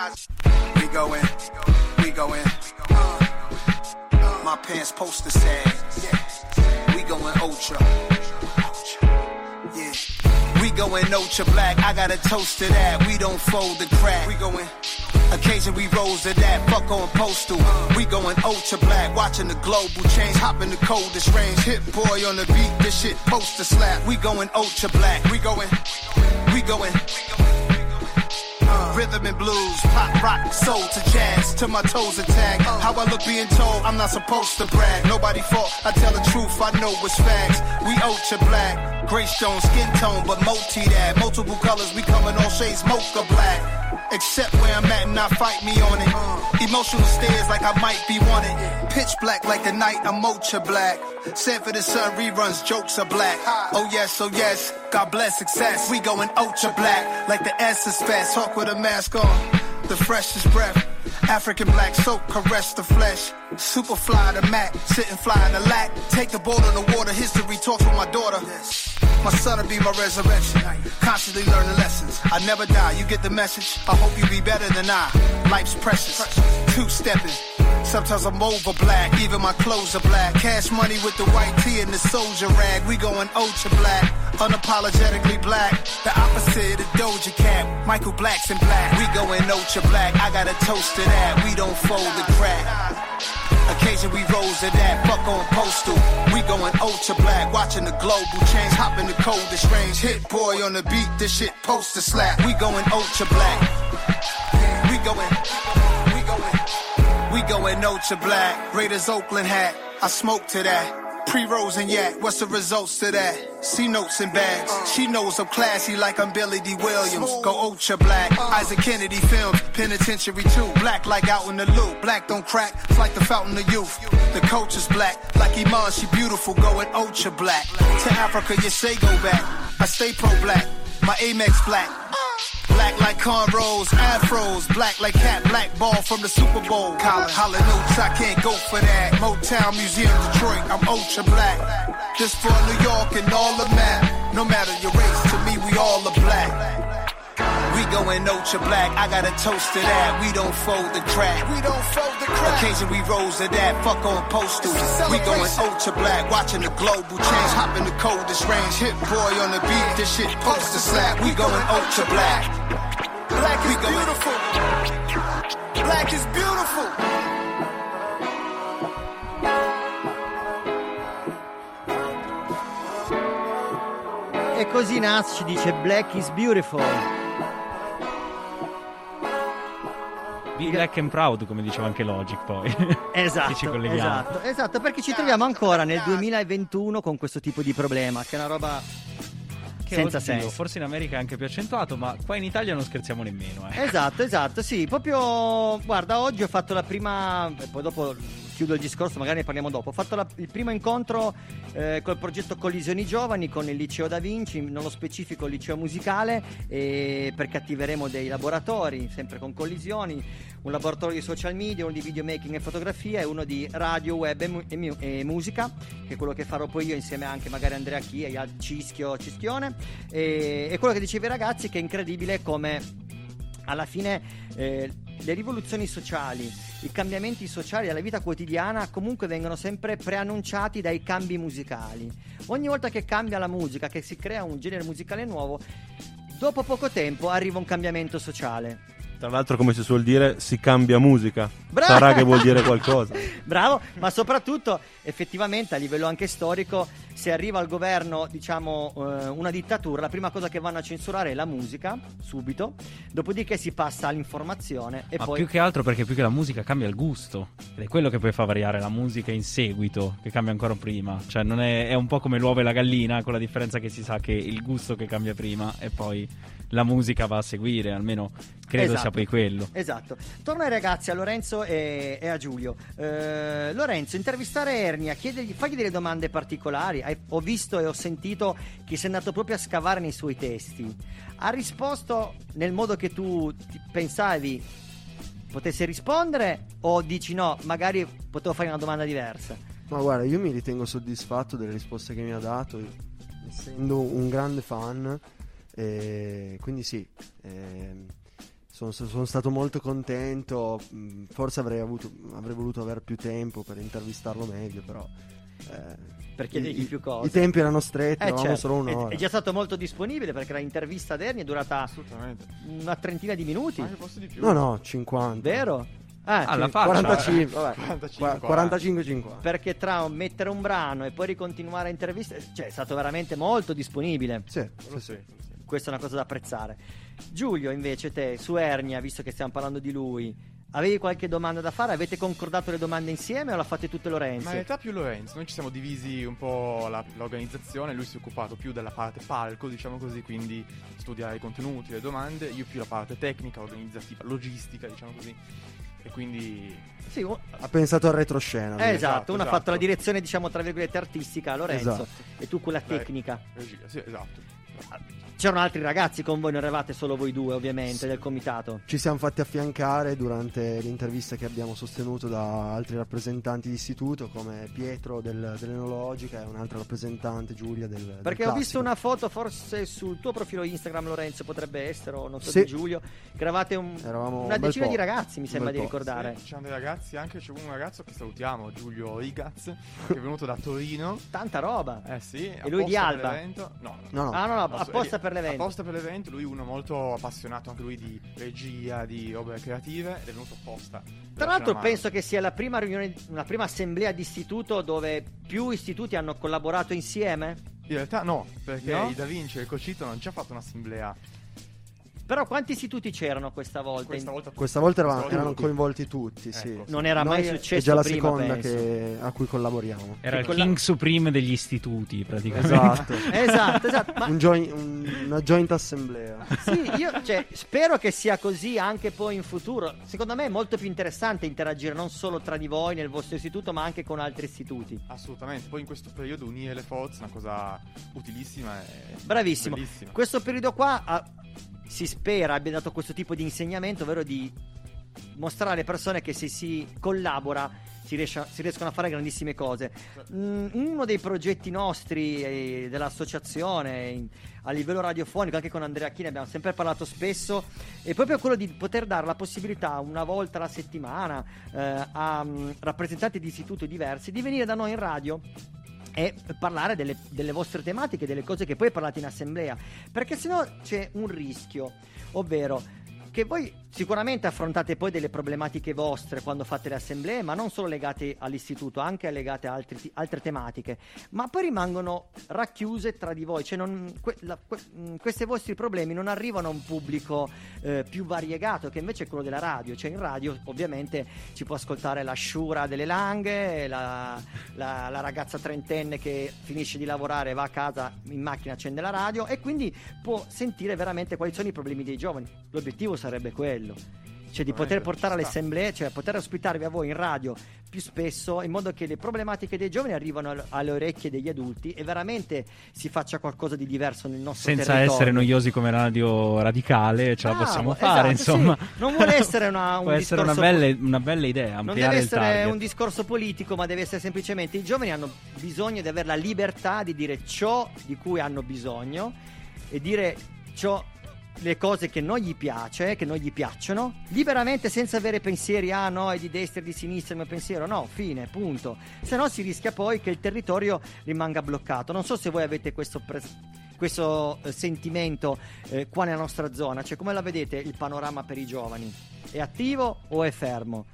We go in, we go in. My pants poster sad. We going ultra. Yeah. We going ultra black. I got a toast to that. We don't fold the crack. We going. Occasion we rose to that. Fuck on postal. We going ultra black. Watching the global change. Hop in the coldest range. Hit boy on the beat. This shit poster slap. We going ultra black. We going. We going. Uh, Rhythm and blues, pop, rock, soul to jazz, to my toes attack. How I look being told, I'm not supposed to brag. Nobody fault, I tell the truth, I know it's facts. We ultra black, gray stone, skin tone, but multi that. Multiple colors, we coming all shades, mocha black. Except where I'm at and not fight me on it. Emotional stares like I might be wanted. Pitch black like the night, I'm ultra black. Sanford and Son reruns, jokes are black. Oh yes, oh yes, God bless success. We going ultra black, like the S is fast. Talk with a mask on, the freshest breath. African black soap, caress the flesh. Super fly the Mac, sitting fly in the lack. Take the boat on the water, history talks with my daughter. My son'll be my resurrection. Constantly learning lessons. I never die, you get the message. I hope you be better than I. Life's precious. Two stepping. Sometimes I'm over black, even my clothes are black. Cash money with the white tee and the soldier rag. We going ultra black, unapologetically black. The opposite of Doja Cat. Michael Black's in black. We going ultra black. I got a toast to that. We don't fold the crack. Occasion we rose to that. Fuck on postal. We going ultra black. Watching the global change. Hop in the coldest range. Hit boy on the beat. This shit poster slap. We going ultra black. We going. We going ultra black. Raiders Oakland hat. I smoke to that. Pre-rolls and yak, what's the results to that? See notes and bags. She knows I'm classy like I'm Billy D. Williams. Go ultra black. Isaac Kennedy films, penitentiary too. Black like out in the loop. Black don't crack, it's like the fountain of youth. The coach is black, like Iman, she beautiful, going ultra black. To Africa, you say go back. I stay pro black, my Amex black. Black like cornrows, afros, black like cat, black ball from the Super Bowl. Colin, holla notes, I can't go for that. Motown Museum, Detroit, I'm ultra black. This for New York and all the map. No matter your race, to me we all are black. We going ultra black, I got a toast to that. We don't fold the crack. We don't fold the crack. Occasion we rose to that, fuck on posters. We going ultra black, watching the global change. Hop in the coldest range, hit boy on the beat, this shit poster slap. We going ultra black. Black is beautiful. Black is beautiful. E così Nas ci dice Black is beautiful. Be black and proud, come diceva anche Logic poi. Che ci Esatto, colleghiamo. esatto, esatto, perché ci troviamo ancora nel 2021 con questo tipo di problema, che è una roba senza oddio, senso. Forse in America è anche più accentuato, ma qua in Italia non scherziamo nemmeno. Eh. Esatto, esatto, sì, proprio, guarda, oggi ho fatto la prima, e poi dopo chiudo il discorso, magari ne parliamo dopo, ho fatto la- il primo incontro eh, col progetto Collisioni Giovani con il Liceo Da Vinci, nello specifico il Liceo Musicale, perché attiveremo dei laboratori, sempre con collisioni, un laboratorio di social media, uno di videomaking e fotografia e uno di radio, web e, mu- e mu- e musica, che è quello che farò poi io insieme anche magari a Andrea Chia, e a Cischio, Cischione, e, e quello che dicevi ragazzi che è incredibile come alla fine eh, le rivoluzioni sociali, i cambiamenti sociali della vita quotidiana comunque vengono sempre preannunciati dai cambi musicali. Ogni volta che cambia la musica, che si crea un genere musicale nuovo, dopo poco tempo arriva un cambiamento sociale. Tra l'altro, come si suol dire, si cambia musica. Bravo! Sarà che vuol dire qualcosa. Bravo, ma soprattutto effettivamente a livello anche storico, se arriva al governo, diciamo, eh, una dittatura, la prima cosa che vanno a censurare è la musica, subito, dopodiché si passa all'informazione e Ma poi... più che altro perché più che la musica cambia il gusto. Ed è quello che poi fa variare la musica in seguito, che cambia ancora prima. Cioè, non è, è un po' come l'uovo e la gallina, con la differenza che si sa che il gusto che cambia prima e poi la musica va a seguire, almeno credo sia poi quello. Esatto. Torno ai ragazzi, a Lorenzo e, e a Giulio. Eh, Lorenzo, intervistare Ernia, chiedergli, fagli delle domande particolari. Hai- ho visto e ho sentito che sei andato proprio a scavare nei suoi testi. Ha risposto nel modo che tu pensavi potesse rispondere o dici no, magari potevo fare una domanda diversa? Ma guarda, io mi ritengo soddisfatto delle risposte che mi ha dato, essendo un grande fan. E quindi sì, ehm, sono, sono stato molto contento. mh, Forse avrei, avuto, avrei voluto avere più tempo per intervistarlo meglio, però. eh, Per chiedergli i- più cose. I tempi erano stretti, Eh, avevamo certo. solo È- un'ora. È, già stato molto disponibile perché l'intervista ad Ernia è durata una trentina di minuti. No, no, 50. Vero? Ah, Alla faccia. 45, vabbè, 45, 45-50. Perché tra mettere un brano e poi ricontinuare a interviste, cioè è stato veramente molto disponibile. Sì, sì, sì. Questa è una cosa da apprezzare. Giulio, invece, te su Ernia, visto che stiamo parlando di lui, avevi qualche domanda da fare? Avete concordato le domande insieme o l'ha fatte tutte Lorenzo? Ma in realtà più Lorenzo, noi ci siamo divisi un po' la- l'organizzazione, lui si è occupato più della parte palco, diciamo così, quindi studiare i contenuti, le domande, io più la parte tecnica, organizzativa, logistica, diciamo così. E quindi Sì, u- Ha pensato al retroscena. eh, lui. esatto, uno ha esatto. fatto la direzione, diciamo, tra virgolette, artistica, Lorenzo, Esatto. e tu quella tecnica. regia, sì, esatto. C'erano altri ragazzi con voi, non eravate solo voi due, ovviamente, del comitato. Ci siamo fatti affiancare durante l'intervista che abbiamo sostenuto da altri rappresentanti di istituto come Pietro del, dell'Enologica e un'altra rappresentante Giulia del, del Perché ho visto una foto, forse sul tuo profilo Instagram, Lorenzo, potrebbe essere, o non so Sì. di Giulio, che eravate un- Eravamo una un decina po', di ragazzi, mi un sembra di po'. ricordare. Sì, c'erano dei ragazzi, anche c'è un ragazzo che salutiamo, Giulio Rigaz, che è venuto da Torino. Tanta roba. Eh sì, E lui di Alba? per l'evento. No, No, no. Ah, no, no, No, apposta eh, per l'evento. Apposta per l'evento, lui uno molto appassionato anche lui di regia, di opere creative ed è venuto apposta. Tra l'altro penso che sia la prima riunione, una prima assemblea di istituto dove più istituti hanno collaborato insieme. In realtà no, perché No? i Da Vinci e il Cocito non ci ha fatto un'assemblea. Però quanti istituti c'erano questa volta? Questa volta Questa volta eravamo- Questa volta erano tutti. coinvolti tutti, sì. Ecco, sì. Non era mai Noi è- successo È già la prima, seconda che- a cui collaboriamo. Era il quella- King Supreme degli istituti, praticamente. Esatto. Esatto, esatto. Ma Un join- un- una joint assemblea. sì, io cioè, spero che sia così anche poi in futuro. Secondo me è molto più interessante interagire non solo tra di voi nel vostro istituto, ma anche con altri istituti. Assolutamente, poi in questo periodo unire le forze è una cosa utilissima e Bravissimo. bellissima. Questo periodo qua ha- si spera abbia dato questo tipo di insegnamento, ovvero di mostrare alle persone che se si collabora si, riesce- si riescono a fare grandissime cose. Mm, uno dei progetti nostri eh, dell'associazione a livello radiofonico, anche con Andrea Chini abbiamo sempre parlato spesso, è proprio quello di poter dare la possibilità una volta alla settimana eh, a mm, rappresentanti di istituti diversi di venire da noi in radio e parlare delle, delle vostre tematiche, delle cose che poi parlate in assemblea, perché sennò c'è un rischio, ovvero che voi sicuramente affrontate poi delle problematiche vostre quando fate le assemblee, ma non solo legate all'istituto, anche legate a altri altre tematiche, ma poi rimangono racchiuse tra di voi, cioè non- que- la- que- mh, questi vostri problemi non arrivano a un pubblico eh, più variegato che invece è quello della radio, cioè in radio ovviamente ci può ascoltare la sciura delle langhe, la, la- la ragazza trentenne che finisce di lavorare, va a casa in macchina, accende la radio e quindi può sentire veramente quali sono i problemi dei giovani. L'obiettivo sarebbe quello. Cioè di poter portare alle assemblee, cioè poter ospitarvi a voi in radio più spesso in modo che le problematiche dei giovani arrivano al- alle orecchie degli adulti e veramente si faccia qualcosa di diverso nel nostro Senza territorio. essere noiosi come radio radicale, ce la Bravo, possiamo fare, esatto, insomma. sì. Non vuole essere una- un Può essere una bella, una bella idea, Non deve essere un discorso politico, ma deve essere semplicemente i giovani hanno bisogno di avere la libertà di dire ciò di cui hanno bisogno e dire ciò le cose che non gli piace, che non gli piacciono, liberamente senza avere pensieri, ah no, è di destra e di sinistra il mio pensiero, no, fine, punto. Se no si rischia poi che il territorio rimanga bloccato. Non so se voi avete questo pres- questo eh, sentimento eh, qua nella nostra zona, cioè come la vedete il panorama per i giovani? È attivo o è fermo?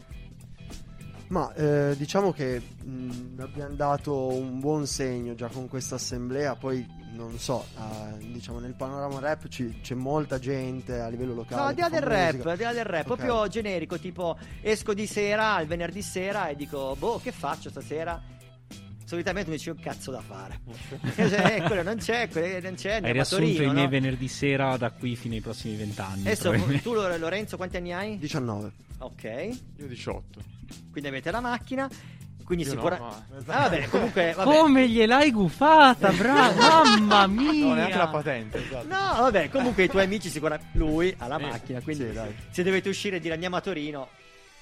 Ma eh, diciamo che mh, abbiamo dato un buon segno già con questa assemblea, poi non so, eh, diciamo nel panorama rap ci- c'è molta gente a livello locale. No, al di là del rap, al di là del rap, Ok. proprio generico, tipo esco di sera, il venerdì sera e dico, boh, che faccio stasera? Solitamente mi dice un cazzo da fare. cioè, quello non c'è, quello non c'è, Hai riassunto Torino, i miei no? venerdì sera da qui fino ai prossimi vent'anni. Adesso tu Lorenzo quanti anni hai? 19. Ok. Io 18. Quindi avete la macchina. Quindi Io no, sicuramente. ma- Ah, vabbè, comunque. Vabbè. Come gliel'hai gufata, bravo, mamma mia! No, neanche la patente. esatto. No, vabbè, comunque i tuoi amici sicuramente. Lui ha la macchina, quindi sì, dai. se dovete uscire e dire andiamo a Torino,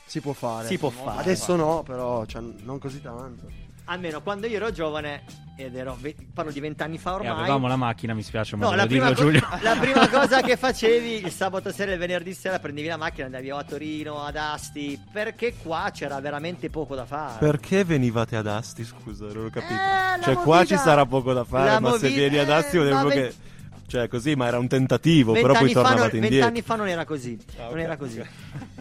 Si può fare. Si può fare. Adesso no, però cioè, non così tanto. Almeno quando io ero giovane, ed ero, parlo di vent'anni fa E ormai. avevamo la macchina, mi spiace, ma No, la prima, co- Giulio. la prima cosa che facevi il sabato sera e il venerdì sera prendevi la macchina, andavi o a Torino, ad Asti, perché qua c'era veramente poco da fare. Perché venivate ad Asti? Scusa, non ho capito. Eh, cioè, qua movida- ci sarà poco da fare, la ma se movida- vieni ad Asti, eh, vuol dire che. Cioè, così, ma era un tentativo, però poi fa, non, tornavate indietro. vent'anni fa non era così. Ah, non ok, era così. ok.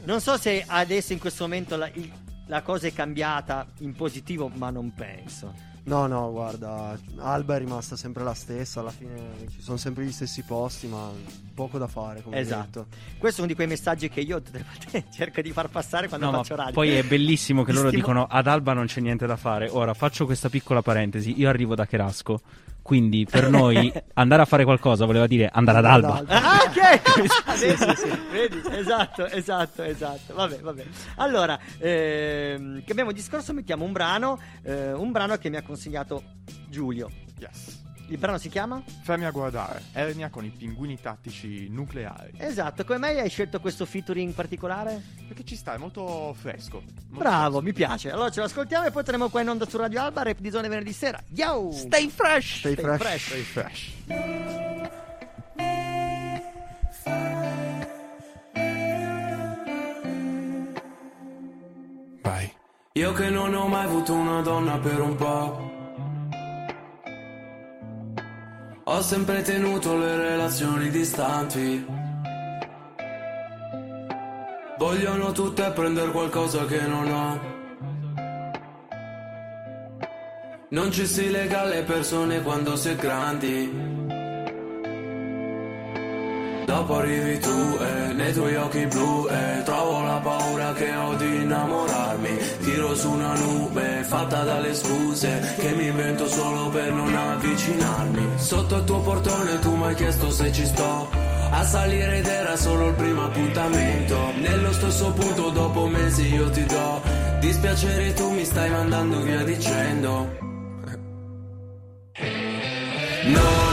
Non so se adesso in questo momento la, il- la cosa è cambiata in positivo, ma non penso. No, no, guarda, Alba è rimasta sempre la stessa, alla fine ci sono sempre gli stessi posti, ma poco da fare. Come Esatto. Questo è uno di quei messaggi che io cerco di far passare quando No, ma faccio radio. poi è bellissimo che loro stimo- dicono ad Alba non c'è niente da fare. Ora faccio questa piccola parentesi. Io arrivo da Cherasco, quindi per noi andare a fare qualcosa voleva dire andare ad Alba. Ah, ok! vedi, vedi? Esatto, esatto, esatto. Vabbè, vabbè. Allora, ehm, cambiamo discorso, mettiamo un brano, eh, un brano che mi ha consigliato Giulio. Yes. Il brano si chiama? Fammi a guardare. Ernia con i pinguini tattici nucleari. Esatto, come mai hai scelto questo featuring in particolare? Perché ci sta, è molto fresco. Molto Bravo, mi piace. Allora ce l'ascoltiamo e poi torniamo qua in onda su Radio Alba, rap di zone venerdì sera. Yo! Stay fresh! Stay fresh. Stay fresh. Vai. Io che non ho mai avuto una donna per un po'. Ho sempre tenuto le relazioni distanti. Vogliono tutte prendere qualcosa che non ho. Non ci si lega alle persone quando si è grandi. Dopo arrivi tu e nei tuoi occhi blu e trovo la paura che ho di innamorarmi. Tiro su una nube fatta dalle scuse che mi invento solo per non avvicinarmi. Sotto il tuo portone tu mi hai chiesto se ci sto. A salire ed era solo il primo appuntamento. Nello stesso punto dopo mesi io ti do. Dispiacere tu mi stai mandando via dicendo. Non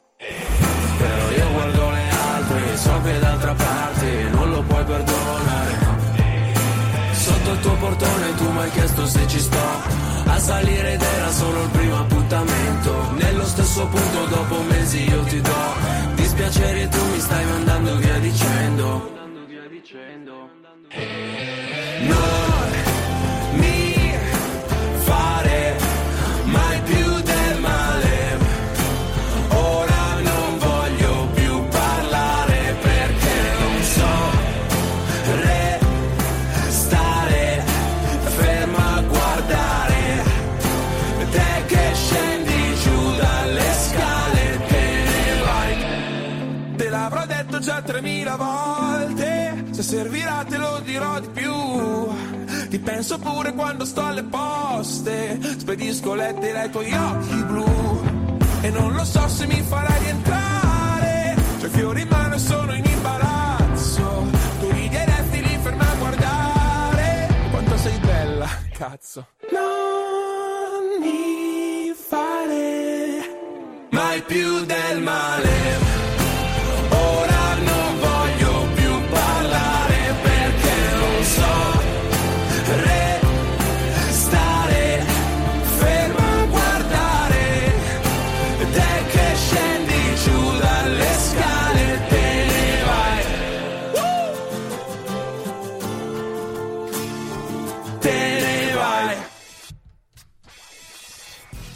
tuo portone tu mi hai chiesto se ci sto. A salire ed era solo il primo appuntamento. Nello stesso punto dopo mesi io ti do Dispiaceri e tu mi stai mandando via dicendo 3000 volte, se servirà te lo dirò di più. Ti penso pure quando sto alle poste, spedisco lettere ai tuoi occhi blu. E non lo so se mi farai rientrare, c'ho i fiori in mano e sono in imbarazzo. Tu rideresti lì ferma a guardare, quanto sei bella, cazzo. Non mi fare mai più del male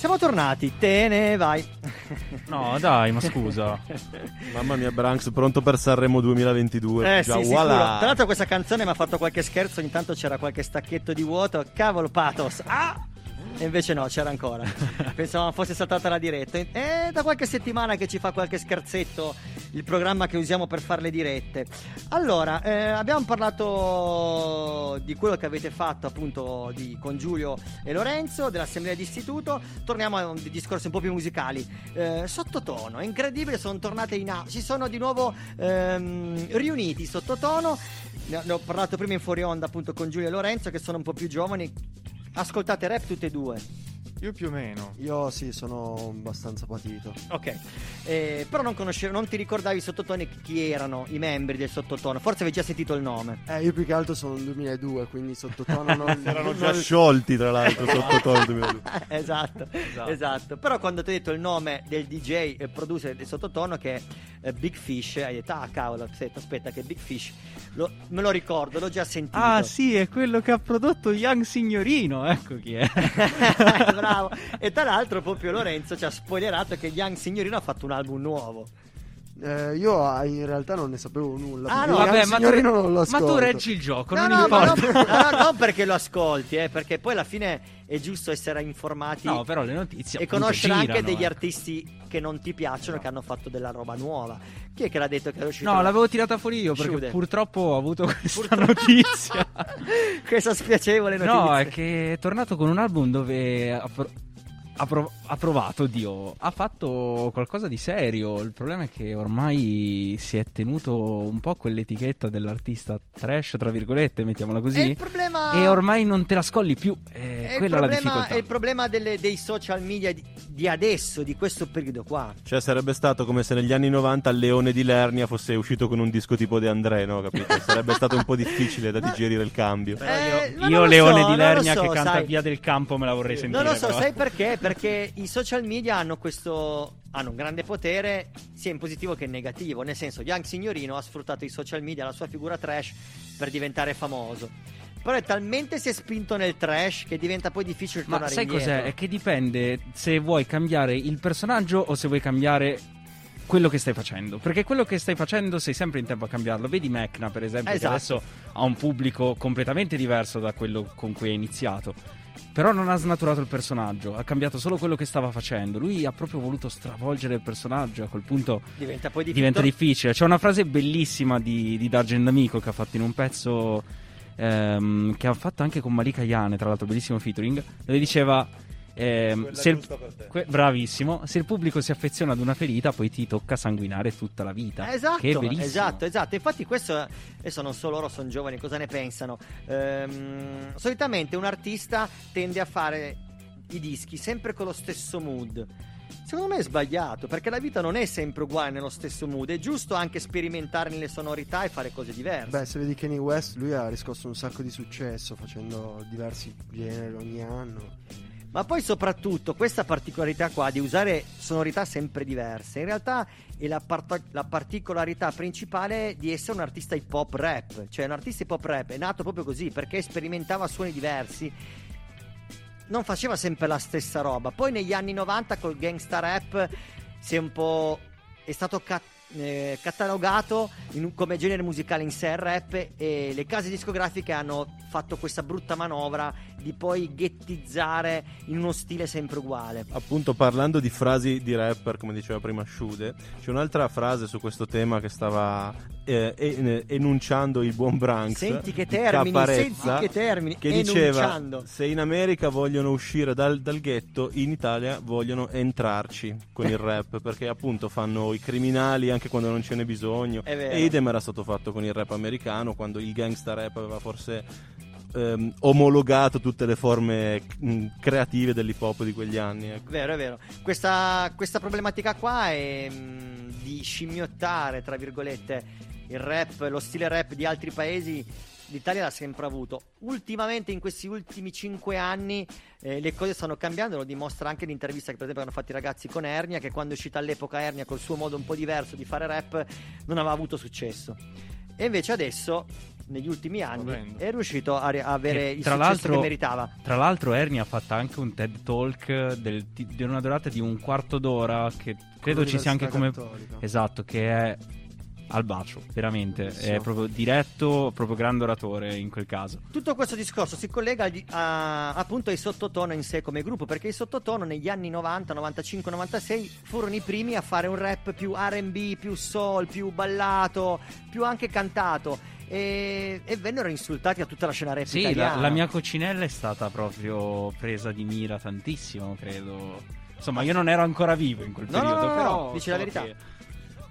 Siamo tornati, te ne vai. No, dai, ma scusa. Mamma mia, Branks, pronto per Sanremo 2022. Eh Già, sì, voilà. Tra l'altro questa canzone mi ha fatto qualche scherzo, ogni tanto c'era qualche stacchetto di vuoto. Cavolo, pathos. Ah! E invece no, c'era ancora. Pensavamo fosse saltata la diretta. È da qualche settimana che ci fa qualche scherzetto il programma che usiamo per fare le dirette. Allora, eh, abbiamo parlato di quello che avete fatto appunto di- con Giulio e Lorenzo, dell'assemblea d'istituto. Torniamo a discorsi un po' più musicali. Eh, sottotono, è incredibile, sono tornate in aula. Si sono di nuovo ehm, riuniti sottotono. Ne ho parlato prima in fuori onda appunto con Giulio e Lorenzo che sono un po' più giovani. Ascoltate rap tutte e due. Io più o meno. Io sì, sono abbastanza patito. Ok, Eh, però non conoscevo, non ti ricordavi i sottotoni chi erano i membri del sottotono. Forse avevi già sentito il nome. Eh, io più che altro sono nel 2002, quindi sottotono non... Erano non- già sciolti, tra l'altro, sottotono 2002. esatto, esatto, Però quando ti ho detto il nome del DJ e producer del sottotono che è eh, Big Fish, hai detto, ah cavolo, aspetta, aspetta che Big Fish, lo- me lo ricordo, l'ho già sentito. Ah, sì, è quello che ha prodotto Young Signorino. Ecco chi è. Bravo. E tra l'altro proprio Lorenzo ci ha spoilerato che Young Signorino ha fatto un album nuovo. Eh, io ah, in realtà non ne sapevo nulla. Ah, no, vabbè, ma tu- signorino non lo ma tu reggi il gioco, No, non no, importa. non, no, no, non perché lo ascolti, eh, perché poi alla fine è giusto essere informati No, però le notizie e conoscere anche girano, degli eh. artisti che non ti piacciono, che hanno fatto della roba nuova. Chi è che l'ha detto che è uscito? No, l'avevo tirata fuori io perché Sciude. purtroppo ho avuto questa notizia. Questa spiacevole notizia. No, è che è tornato con un album dove ha, pro- ha pro- ha provato, Dio, ha fatto qualcosa di serio. Il problema è che ormai si è tenuto un po' quell'etichetta dell'artista trash, tra virgolette, mettiamola È così. il problema... E ormai non te la scolli più. È è il quella la problema, difficoltà. è il problema delle- dei social media di, di adesso, di questo periodo qua. Cioè, sarebbe stato come se negli anni 90 il Leone di Lernia fosse uscito con un disco tipo De André, no? Capito? Sarebbe stato un po' difficile da digerire il cambio. Eh, Io, lo Leone so, di Lernia, so, che canta sai. via del campo, me la vorrei sentire. Non lo so, però. sai perché? Perché i social media hanno questo. hanno un grande potere, sia in positivo che in negativo. Nel senso, Young Signorino ha sfruttato i social media, la sua figura trash, per diventare famoso. Però è talmente si è spinto nel trash che diventa poi difficile Ma tornare sai indietro. cos'è? È che dipende se vuoi cambiare il personaggio o se vuoi cambiare quello che stai facendo. Perché quello che stai facendo sei sempre in tempo a cambiarlo. Vedi Mecna, per esempio, Esatto. che adesso ha un pubblico completamente diverso da quello con cui hai iniziato. Però non ha snaturato il personaggio, ha cambiato solo quello che stava facendo. Lui ha proprio voluto stravolgere il personaggio. A quel punto Diventa poi diventa difficile. C'è una frase bellissima di, di Dargen D'Amico che ha fatto in un pezzo ehm, che ha fatto anche con Malika Yane, tra l'altro bellissimo featuring, dove diceva Quella se il- giusta per te. que- bravissimo, se il pubblico si affeziona ad una ferita poi ti tocca sanguinare tutta la vita. Esatto, che è esatto, esatto. Infatti, questo adesso non so loro, sono giovani, cosa ne pensano? Ehm, solitamente un artista tende a fare i dischi sempre con lo stesso mood. Secondo me è sbagliato perché la vita non è sempre uguale nello stesso mood. È giusto anche sperimentare nelle sonorità e fare cose diverse. Beh, se vedi Kanye West, lui ha riscosso un sacco di successo facendo diversi generi ogni anno. Ma poi soprattutto questa particolarità qua di usare sonorità sempre diverse, in realtà è la, part- la particolarità principale di essere un artista hip hop rap, cioè un artista hip hop rap è nato proprio così perché sperimentava suoni diversi, non faceva sempre la stessa roba. Poi negli anni 90 col gangsta rap si è un po' è stato ca- eh, catalogato un- come genere musicale in sé il rap e le case discografiche hanno fatto questa brutta manovra di poi ghettizzare in uno stile sempre uguale. Appunto parlando di frasi di rapper, come diceva prima Shude, c'è un'altra frase su questo tema che stava eh, en- enunciando il buon Branks. Senti che termini, Caparezza, senti che termini, Che diceva. Se in America vogliono uscire dal, dal ghetto, in Italia vogliono entrarci con il rap. Perché appunto fanno i criminali anche quando non ce n'è bisogno. E idem era stato fatto con il rap americano, quando il gangsta rap aveva forse ehm, omologato tutte le forme mh, creative dell'hip hop di quegli anni. ecco. Vero, è vero. Questa, questa problematica qua è mh, di scimmiottare, tra virgolette, il rap, lo stile rap di altri paesi. L'Italia l'ha sempre avuto. Ultimamente, in questi ultimi cinque anni, eh, le cose stanno cambiando. Lo dimostra anche l'intervista che, per esempio, hanno fatto i ragazzi con Ernia. Che quando è uscita all'epoca Ernia col suo modo un po' diverso di fare rap, non aveva avuto successo. E invece adesso, negli ultimi anni, Orrendo. è riuscito a, re- a avere E il tra successo che meritava. Tra l'altro, Ernie ha fatto anche un TED Talk del- di, una durata di un quarto d'ora. Che credo ci sia anche come. Cattolica. Esatto, che è al bacio, veramente. Bellissimo. È proprio diretto, proprio grande oratore in quel caso. Tutto questo discorso si collega agli- a- appunto ai sottotono in sé come gruppo, perché i sottotono negli anni 90, 95, 96 furono i primi a fare un rap più RB, più soul, più ballato, più anche cantato. E, e vennero insultati a tutta la scena rap Sì, la, italiana. la mia coccinella è stata proprio presa di mira tantissimo, credo. Insomma, io non ero ancora vivo in quel No, periodo, no, no, però. dici la verità. che-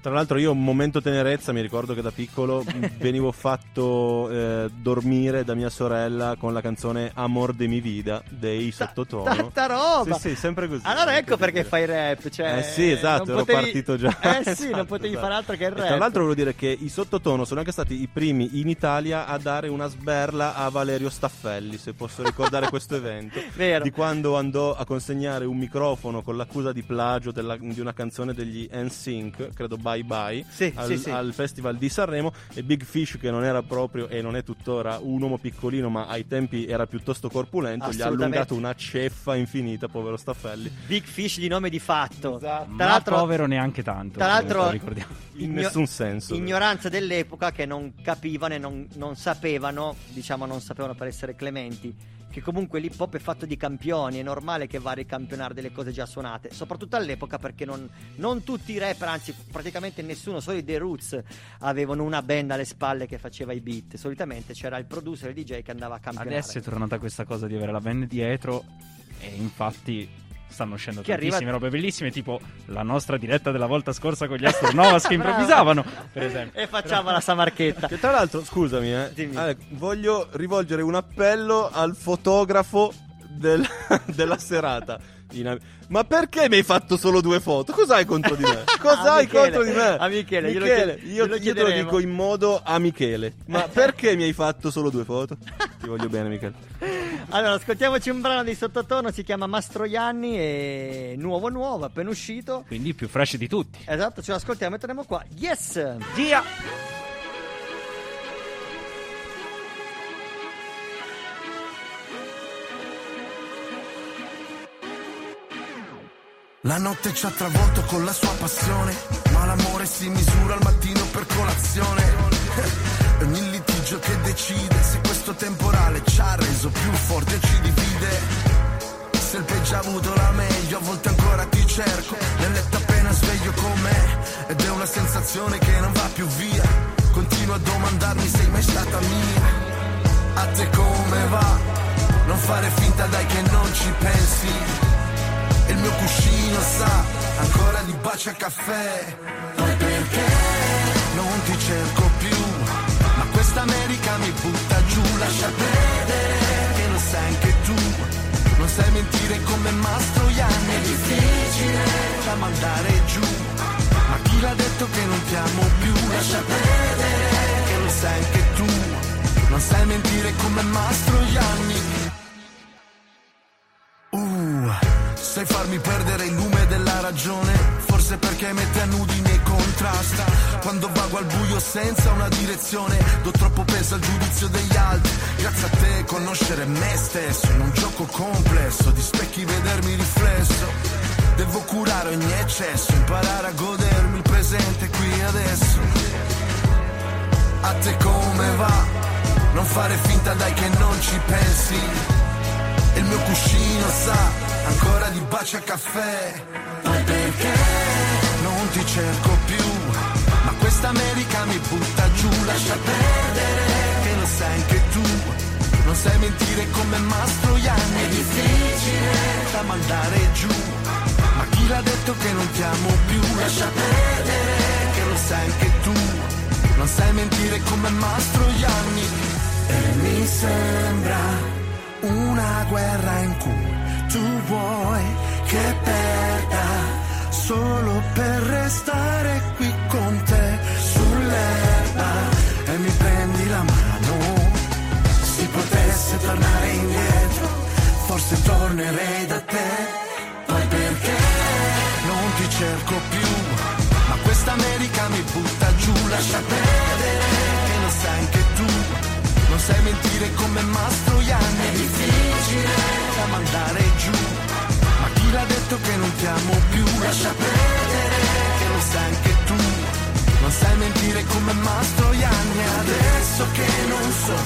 Tra l'altro io un momento tenerezza mi ricordo che da piccolo venivo fatto eh, dormire da mia sorella con la canzone Amor de mi vida dei Sottotono. Tanta roba! Sì, sì, sempre così. Allora ecco perché fai rap, cioè... Eh sì, esatto, ero potevi- partito già. Eh sì, Esatto, non potevi esatto. fare altro che il E rap. tra l'altro volevo dire che i Sottotono sono anche stati i primi in Italia a dare una sberla a Valerio Staffelli, se posso ricordare questo evento. Vero. Di quando andò a consegnare un microfono con l'accusa di plagio della- di una canzone degli NSYNC, credo Bye Bye, Sì, al, sì, sì. al Festival di Sanremo e Big Fish che non era proprio e non è tuttora un uomo piccolino ma ai tempi era piuttosto corpulento, gli ha allungato una ceffa infinita, povero Staffelli. Big Fish di nome di fatto. Tra Ma l'altro, povero neanche tanto. Tra l'altro, ricordiamo. In igno- nessun senso. Ignoranza dell'epoca che non capivano e non, non sapevano, diciamo non sapevano per essere clementi, che comunque l'hip hop è fatto di campioni, è normale che va a ricampionare delle cose già suonate, soprattutto all'epoca perché non, non tutti i rapper, anzi praticamente nessuno, solo i The Roots avevano una band alle spalle che faceva i beat, solitamente c'era il producer, il DJ che andava a campionare. Adesso è tornata questa cosa di avere la band dietro e infatti stanno uscendo Che arriva- tantissime robe bellissime, tipo la nostra diretta della volta scorsa con gli Astronovas che improvvisavano, per esempio. E facciamo la samarchetta. Che tra l'altro, scusami, eh, Dimmi. Ale, voglio rivolgere un appello al fotografo del- della serata. In- ma perché mi hai fatto solo due foto? Cos'hai contro di me? Cos'hai Michele, contro di me? a Michele, glielo Michele, chied- io, glielo io te lo dico in modo a Michele. Ma perché mi hai fatto solo due foto? Ti voglio bene, Michele. Allora, ascoltiamoci un brano di sottotono, si chiama Mastroianni e nuovo nuovo, appena uscito. Quindi il più fresh di tutti. Esatto, ce lo ascoltiamo e torniamo qua. Yes! Via! La notte ci ha travolto con la sua passione, ma l'amore si misura al mattino per colazione. Ogni litigio che decide se questo temporale ci ha reso più forti o ci divide. Se il peggio ha avuto la meglio, a volte ancora ti cerco. Nel letto appena sveglio con me. Ed è una sensazione che non va più via. Continuo a domandarmi sei mai stata mia. A te come va? Non fare finta dai che non ci pensi. Il mio cuscino sa ancora di bacia caffè. Poi perché non ti cerco più? Ma questa America mi butta giù, lascia perdere che lo sai anche tu. Non sai mentire come Mastroianni, è difficile da mandare giù. Ma chi l'ha detto che non ti amo più? Lascia perdere che lo sai anche tu. Non sai mentire come Mastroianni. Sai farmi perdere il lume della ragione, forse perché mette a nudi nei contrasta. Quando vago al buio senza una direzione, do troppo peso al giudizio degli altri. Grazie a te conoscere me stesso in un gioco complesso, di specchi vedermi riflesso. Devo curare ogni eccesso, imparare a godermi il presente qui adesso. A te come va? Non fare finta dai che non ci pensi. Il mio cuscino sa ancora di bacia caffè. Poi perché non ti cerco più? Ma questa America mi butta giù, lascia perdere che lo sai anche tu. Non sai mentire come Mastroianni, è difficile da mandare giù. Ma chi l'ha detto che non ti amo più? Lascia perdere che lo sai anche tu. Non sai mentire come Mastroianni. E mi sembra una guerra in cui tu vuoi che perda solo per restare qui con te sull'erba e mi prendi la mano. Si potesse tornare indietro, forse tornerei da te. Poi perché non ti cerco più? Ma questa America mi butta giù, lascia perdere che lo sai anche tu. Non sai mentire come Mastroianni, è difficile da mandare giù. Ma chi l'ha detto che non ti amo più? Lascia perdere che lo sai anche tu. Non sai mentire come Mastroianni, adesso che non so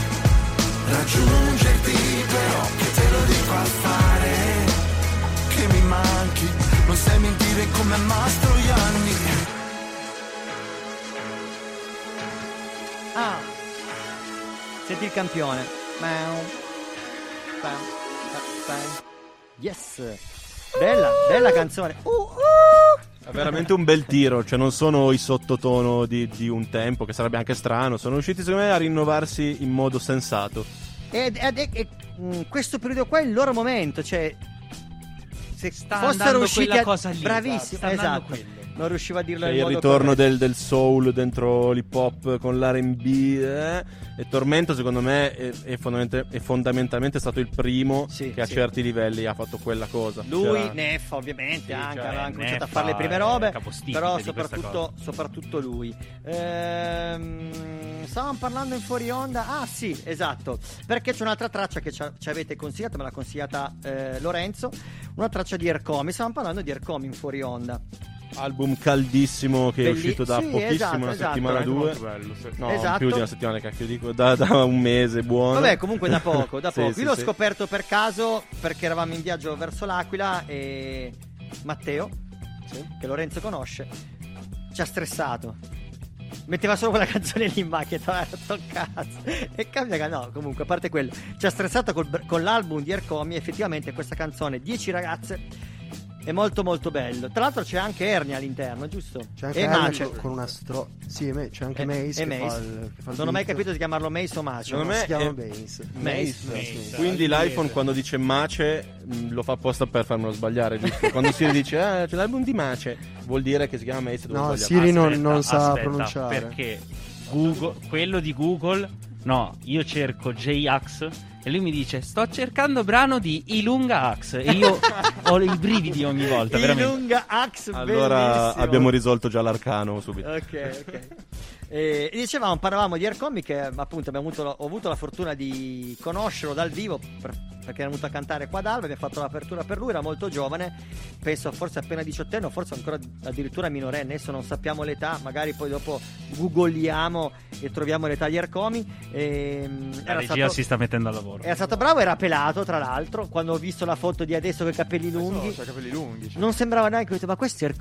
raggiungerti, però che te lo dico a fare. Che mi manchi, non sai mentire come Mastroianni. Ah, senti il campione. Mau. Pam, pam. Yes, bella, bella canzone. Uh, uh. È veramente un bel tiro, cioè non sono i sottotono di, di un tempo, che sarebbe anche strano, sono riusciti secondo me a rinnovarsi in modo sensato. Ed, ed- ed- ed- mm, questo periodo qua è il loro momento, cioè se Sta fossero usciti quella a- cosa lì, bravissimo, sta andando esatto. quello. Non riuscivo a dirlo Cioè, in il ritorno del, del soul dentro l'hip hop con l'R&B eh? e Tormento secondo me è, è fondament- è fondamentalmente stato il primo Sì, che a sì. certi livelli ha fatto quella cosa. Lui, C'era- Neffa ovviamente Sì, anche, cioè, aveva cominciato a Neffa fare le prime robe, però soprattutto, soprattutto lui. Ehm, stavamo parlando in fuori onda, ah sì, esatto, perché c'è un'altra traccia che ci avete consigliato, me l'ha consigliata eh, Lorenzo, una traccia di Ercomi, stavamo parlando di Ercomi in fuori onda. Album caldissimo che è Belli- uscito da sì, pochissimo, esatto, una esatto. settimana Veramente due. bello, sì. No, Esatto. più di una settimana cacchio dico, da, da un mese buono. Vabbè, comunque da poco, da Sì, poco. sì, Io l'ho scoperto per caso perché eravamo in viaggio verso l'Aquila e Matteo, che Lorenzo conosce, ci ha stressato. Metteva solo quella canzone lì in macchina, ha detto cazzo. E cambia no, comunque, a parte quello, ci ha stressato col con l'album di Ercomi. Effettivamente, questa canzone, 10 ragazze, è molto molto bello. Tra l'altro, c'è anche Ernia all'interno, giusto? C'è anche e Ernia Mace. con- una stro... Sì, me- c'è anche E- Mace e che fa Mace. il- che fa il Non ho mai capito se chiamarlo Mace o Mace. Secondo me si chiama è- Mace. Mace. sì. Quindi l'iPhone quando dice Mace mh, lo fa apposta per farmelo sbagliare, giusto? Quando Siri dice ah, c'è l'album di Mace, vuol dire che si chiama Mace. No. Siri non, Aspetta, non sa aspetta, pronunciare. Perché Google, quello di Google, no, io cerco J-Ax e lui mi dice sto cercando brano di Ilunga Ax e io ho i brividi ogni volta, veramente. Ilunga Axe, Allora bellissimo. abbiamo risolto già l'arcano subito. Ok, ok. E, e dicevamo, parlavamo di Ercomi che appunto abbiamo avuto, ho avuto la fortuna di conoscerlo dal vivo per- perché era venuto a cantare qua ad Alba, abbiamo fatto l'apertura per lui, era molto giovane, penso forse appena diciottenne o forse ancora addirittura minorenne, adesso non sappiamo l'età, magari poi dopo googoliamo e troviamo l'età di Ercomi. E, La regia si sta mettendo al lavoro. era stato bravo, era pelato tra l'altro. Quando ho visto la foto di adesso con i capelli lunghi, i capelli lunghi. cioè. non sembrava neanche. ho detto, Ma questo è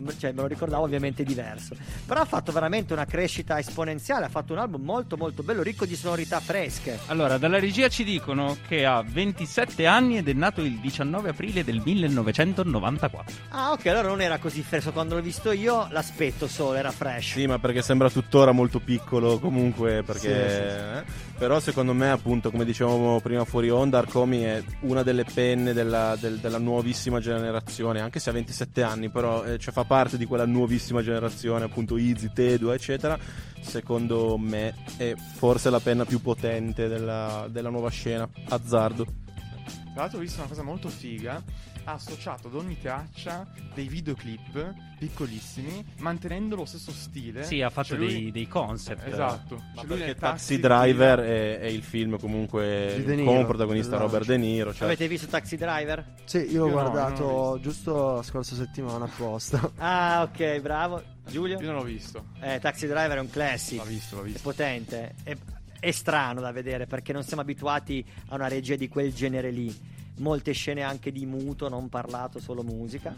me- cioè, me lo ricordavo ovviamente diverso. Però ha fatto veramente una crescita esponenziale. Ha fatto un album molto, molto bello, ricco di sonorità fresche. Allora, dalla regia ci dicono che ha 27 anni ed è nato il 19 aprile del 1994. Ah, ok, allora non era così fresco quando l'ho visto io. L'aspetto solo era fresh. Sì, ma perché sembra tuttora molto piccolo comunque, perché... Sì, sì, eh? Però secondo me, appunto, come dicevamo prima fuori onda, Arcomi è una delle penne della, del- della nuovissima generazione, anche se ha 27 anni, però eh, cioè, fa parte di quella nuovissima generazione, appunto Easy, Tedu, eccetera. Secondo me è forse la penna più potente della, della nuova scena, azzardo. Tra l'altro ho visto una cosa molto figa. Ha associato ad ogni traccia dei videoclip piccolissimi, mantenendo lo stesso stile. Sì, ha fatto Cioè lui- dei, dei concept. Esatto. Ma Cioè perché Taxi taxi Driver è, è il film comunque con protagonista del Robert De Niro. Cioè, Avete visto Taxi Driver? Sì, io l'ho Io no, guardato l'ho giusto la scorsa settimana apposta. Ah, ok, bravo. Giulio? Io non l'ho visto. Eh, Taxi Driver è un classic. L'ho visto, l'ho È visto. potente. È, è strano da vedere perché non siamo abituati a una regia di quel genere lì. Molte scene anche di muto, non parlato, solo musica.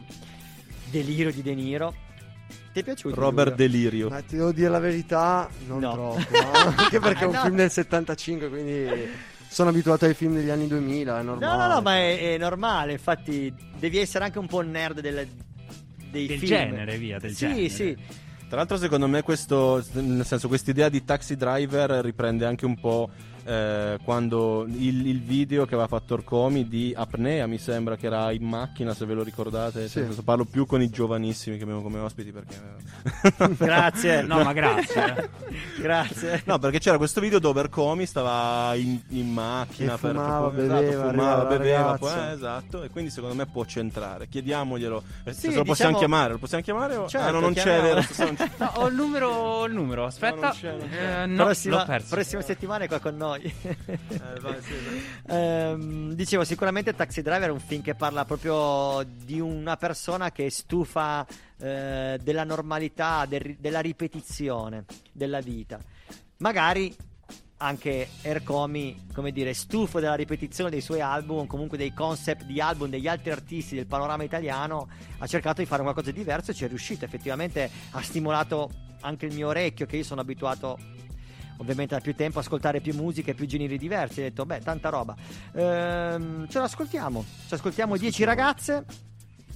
Delirio di De Niro. Ti è piaciuto? Robert? Delirio. Ma ti devo dire la verità, non No. troppo. no? Anche perché è un No. film del 75, quindi sono abituato ai film degli anni 2000, è normale. No, no, no, ma è, è normale. Infatti, devi essere anche un po' un nerd del, dei Del film. genere, via, del sì, genere. Sì, Tra l'altro, secondo me, questo, nel senso, quest'idea di Taxi Driver riprende anche un po' eh, quando il, il video che aveva fatto Orcomi di apnea, mi sembra che era in macchina, se ve lo ricordate. Sì. Adesso Parlo più con i giovanissimi che abbiamo come ospiti perché. Grazie. No, ma grazie. Grazie. No, perché c'era questo video dove Ercomi stava in, in macchina E per- fumava, per- beveva, esatto, fumava, beveva, poi- eh, esatto, e quindi secondo me può centrare. Chiediamoglielo. Eh, Sì, se lo possiamo diciamo- chiamare, lo possiamo chiamare? o- Certo, ah, no, non c'è, chiamiamolo. vero? sto- non c'è. No, ho il numero, ho il numero. Aspetta. No, non c'è, non c'è. Eh, no, prossima, l'ho perso. prossima settimana è qua con noi. Eh, vai, sì, sì. Ehm, dicevo, sicuramente Taxi Driver è un film che parla proprio di una persona che è stufa eh, della normalità, del- della ripetizione della vita. Magari anche Ercomi, come dire, stufo della ripetizione dei suoi album, comunque dei concept di album degli altri artisti del panorama italiano, ha cercato di fare qualcosa di diverso e ci è riuscito. Effettivamente ha stimolato anche il mio orecchio, che io sono abituato ovviamente da più tempo a ascoltare più musiche, più generi diversi. Ho detto, beh, tanta roba. Ehm, ce l'ascoltiamo. Ci ascoltiamo 10 ragazze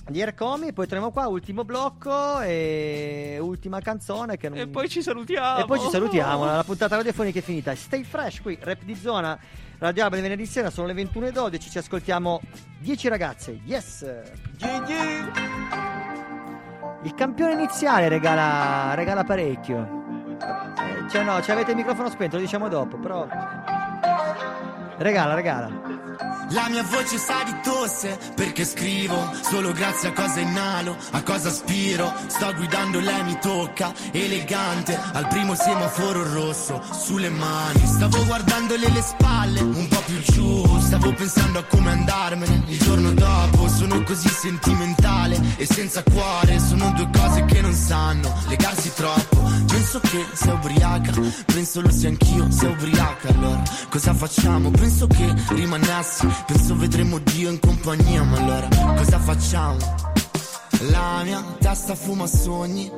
di Ercomi e poi torniamo qua, ultimo blocco e ultima canzone che non... E poi ci salutiamo. E poi ci salutiamo, la puntata radiofonica è finita. Stay fresh qui, rap di zona, Radio di venerdì sera, sono le 21.12, ci ascoltiamo 10 ragazze, yes! Il campione iniziale regala, regala parecchio. Cioè no, cioè avete il microfono spento, lo diciamo dopo, però... Regala, regala. La mia voce sa di tosse perché scrivo solo grazie a cosa inalo, a cosa aspiro. Sto guidando, lei mi tocca, elegante, al primo semaforo rosso, sulle mani. Stavo guardandole le spalle, un po' più giù. Stavo pensando a come andarmene il giorno dopo. Sono così sentimentale e senza cuore. Sono due cose che non sanno legarsi troppo. Penso che sei ubriaca, penso lo sia anch'io, sei ubriaca allora. Cosa facciamo? Penso che rimanessi, penso vedremo Dio in compagnia, ma allora cosa facciamo? La mia testa fuma sogni,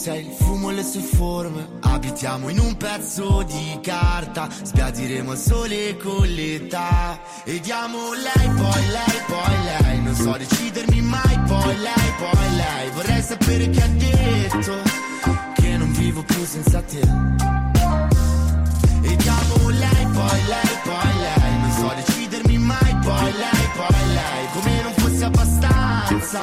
sei il fumo e le sue forme. Abitiamo in un pezzo di carta, sbiadiremo il sole con l'età. E diamo lei, poi lei, poi lei. Non so decidermi mai, poi lei, poi lei. Vorrei sapere che ha detto che non vivo più senza te. E diamo lei, poi lei, poi lei. Non so decidermi mai, poi lei, poi lei. Come non fosse abbastanza.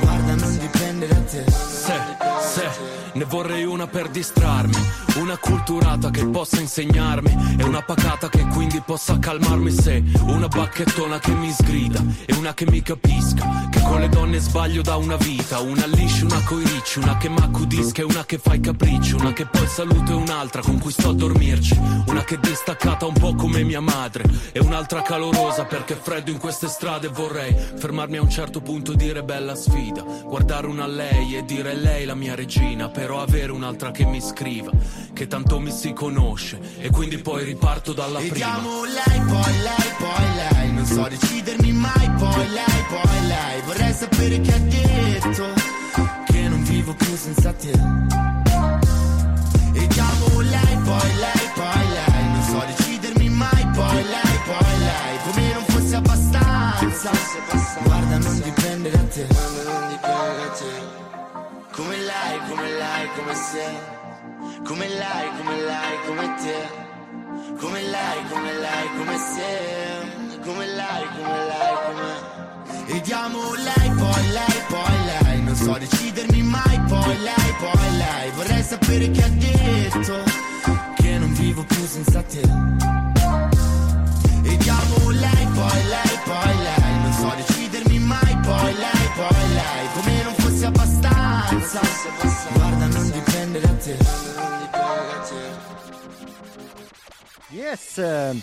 Guarda, non dipende da te. Se, se, ne vorrei una per distrarmi, una culturata che possa insegnarmi e una pacata che quindi possa calmarmi se una bacchettona che mi sgrida e una che mi capisca, che Con le donne sbaglio da una vita, una liscia, una coi ricci, una che m'accudisca e una che fa i capricci, una che poi saluto e un'altra con cui sto a dormirci, una che è distaccata un po' come mia madre e un'altra calorosa perché freddo in queste strade vorrei fermarmi a un certo punto e dire bella sfida, guardare una lei e dire lei la mia regina, però avere un'altra che mi scriva, che tanto mi si conosce e quindi poi riparto dalla prima. Vediamo lei, poi lei, poi lei. Non so decidermi mai, poi lei, poi lei. Vorrei sapere che ha detto Che non vivo più senza te. Vediamo lei, poi lei, poi lei. Non so decidermi mai, poi lei, poi lei. Come non fosse abbastanza Guarda, non dipende da lei, come lei, come lei, come te. Come lei, come lei, come se. Come lei, come lei, come. E diamo lei, poi lei, poi lei. Non so decidermi mai, poi lei, poi lei. Vorrei sapere che ha detto Che non vivo più senza te. E diamo lei, poi lei, poi lei. Non so decidermi mai, poi lei, poi lei. Come non fosse abbastanza. Guarda, dipende da te Yes, eh,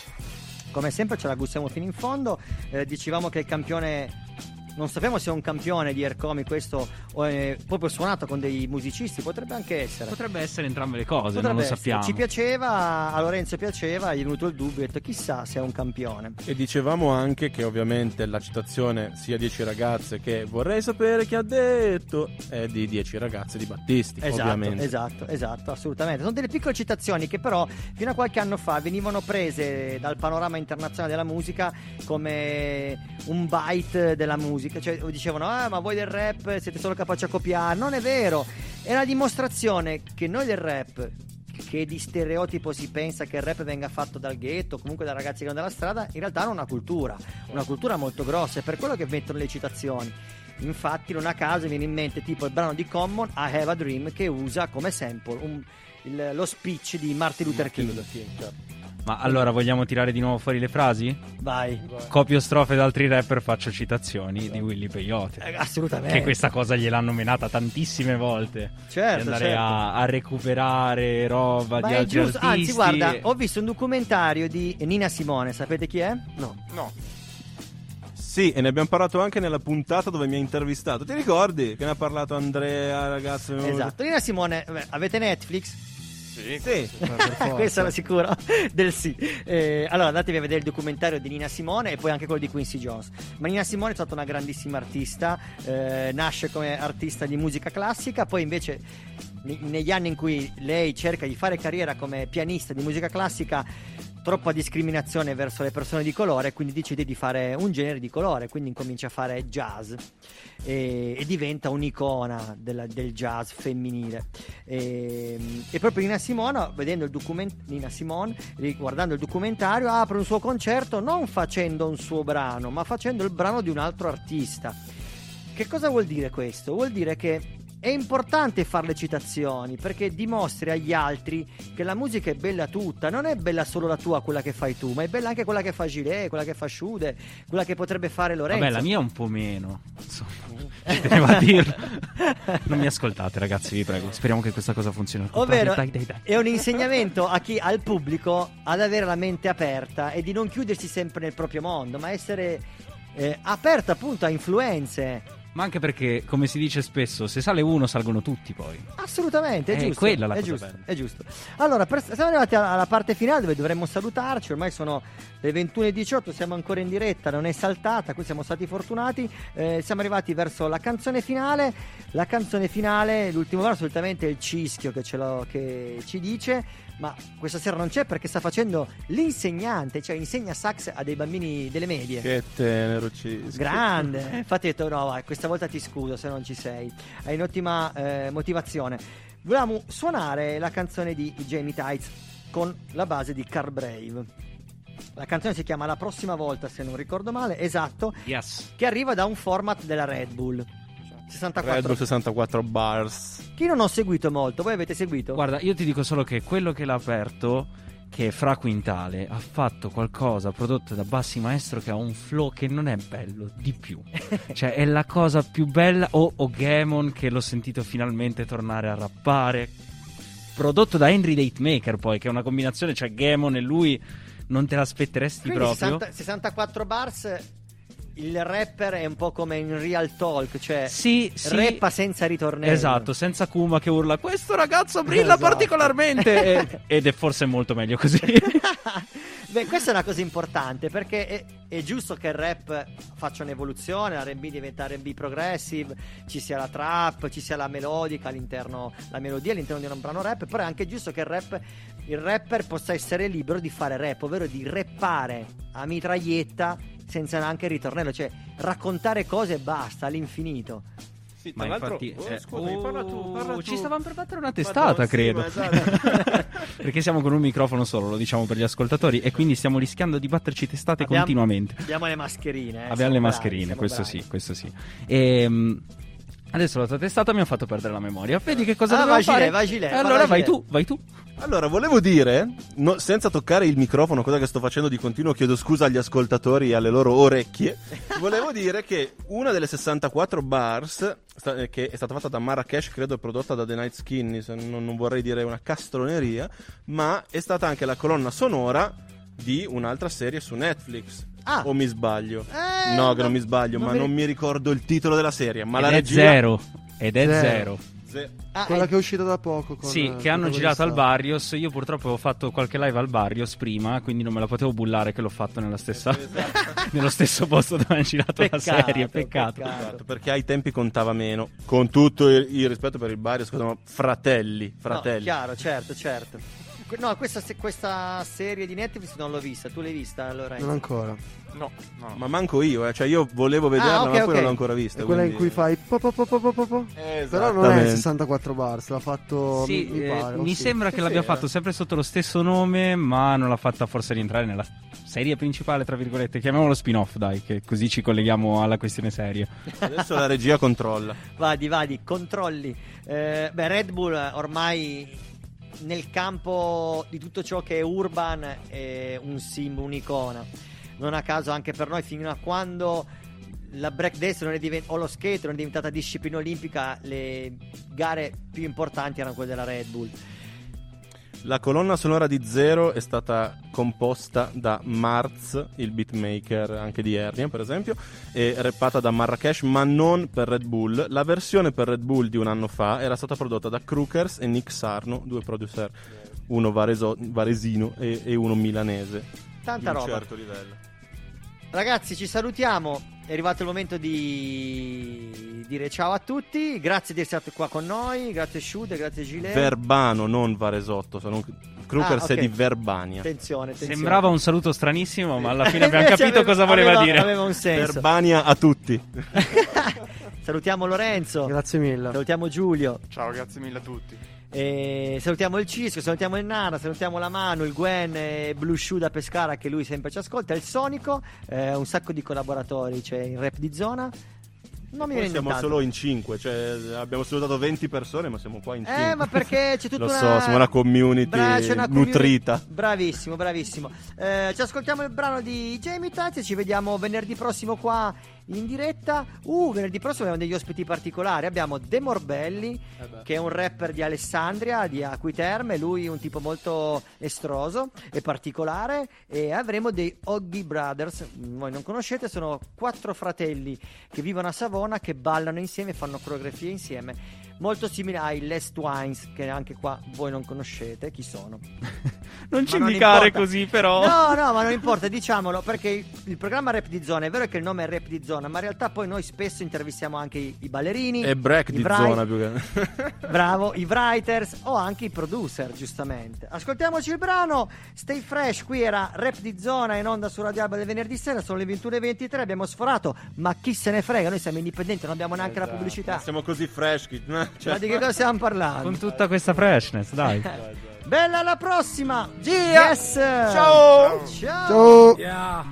come sempre ce la gustiamo fino in fondo. Eh, dicevamo che il campione. Non sappiamo se è un campione di Ercomi questo o è proprio suonato con dei musicisti, potrebbe anche essere. Potrebbe essere entrambe le cose, Potrebbe non lo essere. sappiamo. Ci piaceva, a Lorenzo piaceva, gli è venuto il dubbio, ha detto chissà se è un campione. E dicevamo anche che ovviamente la citazione sia 10 ragazze che vorrei sapere chi ha detto è di 10 ragazze di Battisti, Esatto, ovviamente. esatto, esatto, assolutamente. Sono delle piccole citazioni che però fino a qualche anno fa venivano prese dal panorama internazionale della musica come un byte della musica. Cioè dicevano, ah ma voi del rap siete solo capaci a copiare. Non è vero, è la dimostrazione che noi del rap che di stereotipo si pensa che il rap venga fatto dal ghetto, comunque da ragazzi che vanno dalla strada, in realtà hanno una cultura, una cultura molto grossa, è per quello che mettono le citazioni. Infatti, non a caso viene in mente tipo il brano di Common, I Have a Dream, che usa come sample un- il- lo speech di Martin Luther King. Ma allora vogliamo tirare di nuovo fuori le frasi? Vai. Copio strofe da altri rapper, faccio citazioni di Willy Peyote. Eh, assolutamente. Che questa cosa gliel'hanno menata tantissime volte. Certo, Di andare certo. a, a recuperare roba Ma di altri giusto, artisti. anzi guarda, ho visto un documentario di Nina Simone, sapete chi è? No. No. Sì, e ne abbiamo parlato anche nella puntata dove mi ha intervistato. Ti ricordi che ne ha parlato Andrea, ragazzo? Esatto, Nina Simone, vabbè, avete Netflix? Sì. Sì. Questo ero sicuro del sì. Eh, allora andatevi a vedere il documentario di Nina Simone e poi anche quello di Quincy Jones. Ma Nina Simone è stata una grandissima artista, eh, nasce come artista di musica classica, poi invece ne- negli anni in cui lei cerca di fare carriera come pianista di musica classica troppa discriminazione verso le persone di colore, quindi decide di fare un genere di colore, quindi incomincia a fare jazz e, e diventa un'icona della- del jazz femminile. E, e proprio Nina Simone, vedendo il document- Nina Simone, guardando il documentario, apre un suo concerto non facendo un suo brano, ma facendo il brano di un altro artista. Che cosa vuol dire questo? Vuol dire che è importante fare le citazioni perché dimostri agli altri che la musica è bella tutta, non è bella solo la tua, quella che fai tu, ma è bella anche quella che fa Gilet, quella che fa Sciude, quella che potrebbe fare Lorenzo. Vabbè, la mia è un po' meno. Insomma, ci tenevo a dirlo. Non mi ascoltate, ragazzi, vi prego. Speriamo che questa cosa funzioni. Ovvero Dai, dai, dai. è un insegnamento a chi, al pubblico ad avere la mente aperta e di non chiudersi sempre nel proprio mondo, ma essere eh, aperta appunto a influenze. Ma anche perché, come si dice spesso, se sale uno salgono tutti poi. Assolutamente, è, È giusto. quella la è cosa giusto, bella. è giusto. Allora, per- siamo arrivati alla alla parte finale dove dovremmo salutarci. Ormai sono le 21.18, siamo ancora in diretta, non è saltata, qui siamo stati fortunati. Eh, siamo arrivati verso la canzone finale. La canzone finale, l'ultimo verso, solitamente è il cischio che, ce lo- che ci dice. Ma questa sera non c'è perché sta facendo l'insegnante, cioè insegna sax a dei bambini delle medie. Che tenero Cisco. Grande, infatti ho detto no, vai, questa volta ti scuso se non ci sei. Hai un'ottima eh, motivazione. Volevamo suonare la canzone di Jamie Tights con la base di Car Brave. La canzone si chiama La prossima volta, se non ricordo male, esatto, Yes. che arriva da un format della Red Bull. 64. Red Bull 64 bars. Chi non ho seguito molto, voi avete seguito? Guarda, io ti dico solo che quello che l'ha aperto che Fra Quintale ha fatto qualcosa prodotto da Bassi Maestro che ha un flow che non è bello di più. cioè, è la cosa più bella. O, o Gamon che l'ho sentito finalmente tornare a rappare. Prodotto da Henry Datemaker, poi, che è una combinazione, cioè Gamon e lui non te l'aspetteresti Quindi proprio. 60 64 bars. Il rapper è un po' come in real talk, cioè Sì, sì. rappa senza ritornello. Esatto, senza Kuma che urla questo ragazzo brilla Esatto. particolarmente ed è forse molto meglio così. Beh, questa è una cosa importante perché è, è giusto che il rap faccia un'evoluzione, l'R&B diventa R&B progressive, ci sia la trap, ci sia la melodica all'interno, la melodia all'interno di un brano rap, però è anche giusto che il rap, il rapper possa essere libero di fare rap, ovvero di rappare a mitraglietta senza neanche ritornello, cioè raccontare cose e basta all'infinito. Ma infatti, oh, eh, scusami, parla tu, parla oh, tu. ci stavamo per battere una testata, sì, credo. ma esatto. Perché siamo con un microfono solo, lo diciamo per gli ascoltatori, e quindi stiamo rischiando di batterci testate Abbiamo- continuamente. Abbiamo le mascherine. eh, Abbiamo le bravi, mascherine, siamo questo bravi. sì, questo sì. Ehm, adesso la tua testata mi ha fatto perdere la memoria. Vedi che cosa Ah, dobbiamo vai, fare? vai, Gile, Eh, vai, allora vai, vai tu, vai tu. Allora, volevo dire, no- senza toccare il microfono, cosa che sto facendo di continuo, chiedo scusa agli ascoltatori e alle loro orecchie. volevo dire che una delle 64 bars, sta- eh, che è stata fatta da Marrakesh, credo è prodotta da The Night Skinny, se non, non vorrei dire una castroneria, ma è stata anche la colonna sonora di un'altra serie su Netflix. Ah. O mi sbaglio? Eh, no, che no, non mi sbaglio, non ma mi- non mi ricordo il titolo della serie. Ma Ed la è regia... zero. Ed è Zero. zero. Ze- Ah, Quella eh, che è uscita da poco. Con, Sì, eh, che hanno girato al. Barrios. Io purtroppo ho fatto qualche live al Barrios prima, quindi non me la potevo bullare che l'ho fatto nella stessa, nello stesso posto dove hanno girato Peccato, la serie. Peccato. Esatto, perché ai tempi contava meno. Con tutto il, il rispetto per il scusa, ma fratelli, No, fratelli. chiaro, certo, certo. No, questa, questa serie di Netflix non l'ho vista. Tu l'hai vista, allora? Non ancora. No, no. Ma manco io, eh. cioè io volevo vederla, Ah, ok, ma poi ok. non l'ho ancora vista. È quella in quindi- cui fai po po po po po po. Però non è Esattamente. 64 bars, l'ha fatto Sì, mi, mi eh, pare. mi sì. sembra che Sì, l'abbia sì, fatto eh. sempre sotto lo stesso nome, ma non l'ha fatta forse rientrare nella serie principale, tra virgolette. Chiamiamolo spin-off, dai, che così ci colleghiamo alla questione serie. Adesso la regia controlla. Vadi, vadi, controlli. Eh, beh, Red Bull ormai nel campo di tutto ciò che è urban è un simbolo, un'icona. Non a caso anche per noi fino a quando la breakdance non è diven- o lo skate non è diventata disciplina olimpica, le gare più importanti erano quelle della Red Bull. La colonna sonora di Zero è stata composta da Marz, il beatmaker anche di Ernia, per esempio, e rappata da Marrakesh, ma non per Red Bull. La versione per Red Bull di un anno fa era stata prodotta da Crookers e Nick Sarno, due producer, uno vareso- varesino e, e uno milanese. Tanta di un roba. certo livello. Ragazzi, ci salutiamo. È arrivato il momento di dire ciao a tutti. Grazie di essere stati qua con noi. Grazie Shude, grazie Gilet. Verbano, non Varesotto. sono- Crookers Ah, ok. è di Verbania. Attenzione, attenzione. Sembrava un saluto stranissimo, ma alla fine abbiamo capito aveva- cosa voleva aveva- dire. Aveva un senso. Verbania a tutti. Salutiamo Lorenzo. Grazie mille. Salutiamo Giulio. Ciao, grazie mille a tutti. E salutiamo il Cisco, salutiamo il Nana, salutiamo la Manu, il Gwen e Blue Shoe da Pescara che lui sempre ci ascolta, il Sonico, eh, un sacco di collaboratori, c'è in rap di zona. Non mi viene siamo tanto. solo in 5, cioè abbiamo salutato 20 persone, ma siamo qua in 5. Eh, ma perché c'è tutta Lo una... so, siamo una community Bra- una community- nutrita. Bravissimo, bravissimo. Eh, ci ascoltiamo il brano di Jamie Tazzi e ci vediamo venerdì prossimo qua in diretta. Uh, venerdì prossimo abbiamo degli ospiti particolari. Abbiamo De Morbelli, che è un rapper di Alessandria, di Acquiterme. Lui è un tipo molto estroso e particolare. E avremo dei Oggy Brothers. Voi non conoscete, sono quattro fratelli che vivono a Savona, che ballano insieme, fanno coreografie insieme. Molto simile ai Les Twines, che anche qua voi non conoscete. Chi sono? Non ci Ma non indicare importa. così, però. No, no, ma non importa, diciamolo, perché il, il programma Rap di Zona è vero che il nome è Rap di Zona, ma in realtà poi noi spesso intervistiamo anche i, i ballerini. E break di wri- zona più che... Bravo, i writers o anche i producer, giustamente. Ascoltiamoci il brano. Stay fresh, qui era Rap di Zona in onda su Radio Alba del venerdì sera, sono le 21.23, abbiamo sforato, ma chi se ne frega, noi siamo indipendenti, non abbiamo neanche la pubblicità. Siamo così fresh. che- cioè- Ma di che cosa stiamo parlando? Con tutta questa freshness, dai. Bella alla prossima! Gia! Yes! Ciao! Ciao! Yeah.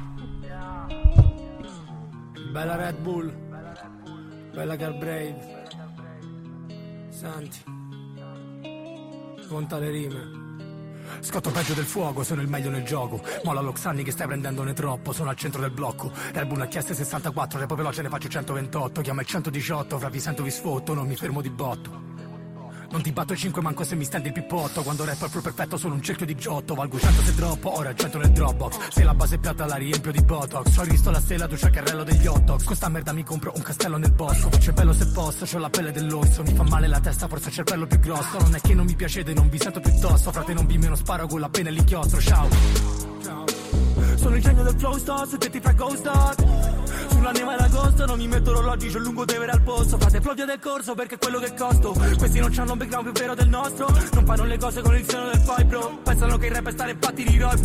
Bella Red Bull. Bella Girl Brave. Senti. Conta le rime. Scotto peggio del fuoco, sono il meglio nel gioco. Molla l'Oxanni che stai prendendone troppo, sono al centro del blocco. Red Bull HS 64, repo veloce ne faccio 128. Chiama il 118, fra vi sento vi sfotto, non mi fermo di botto. Non ti batto il 5 manco se mi stendi il pippotto. Quando rappo al perfetto sono un cerchio di giotto. Valgo 100 se droppo, ora il 100 nel dropbox. Se la base è piatta la riempio di botox. Ho risto la stella, tu c'è il carrello degli hot dogs Con merda mi compro un castello nel bosco. Il bello se posso, c'ho la pelle dell'orso. Mi fa male la testa, forse c'è il pelo più grosso. Non è che non mi piacete, non vi sento piuttosto. Frate non vi meno sparo con la pena e l'inchiostro, ciao. Sono il genio del flow star, su te ti fa ghost Sulla neve d'agosto non mi metto orologi, c'ho lungo devere al posto. Fate floppio del corso perché è quello che costo. Questi non c'hanno un background più vero del nostro. Non fanno le cose con il seno del poi bro. Pensano che il rap è stare fatti di rock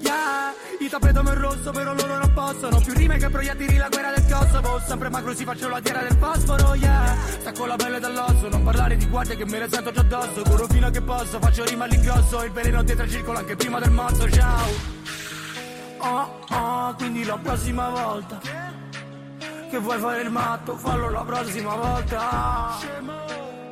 Yeah, il tappeto è rosso però loro non possono. Più rime che proiettili la guerra del Kosovo. Sempre macro si faccio la tierra del fosforo Yeah, stacco la pelle dall'osso Non parlare di guardie che me le sento già addosso. Corro fino a che posso, faccio rima all'ingrosso. Il veleno dietro circola anche prima del morso Ciao Oh, oh, quindi la prossima volta Che vuoi fare il matto, fallo la prossima volta.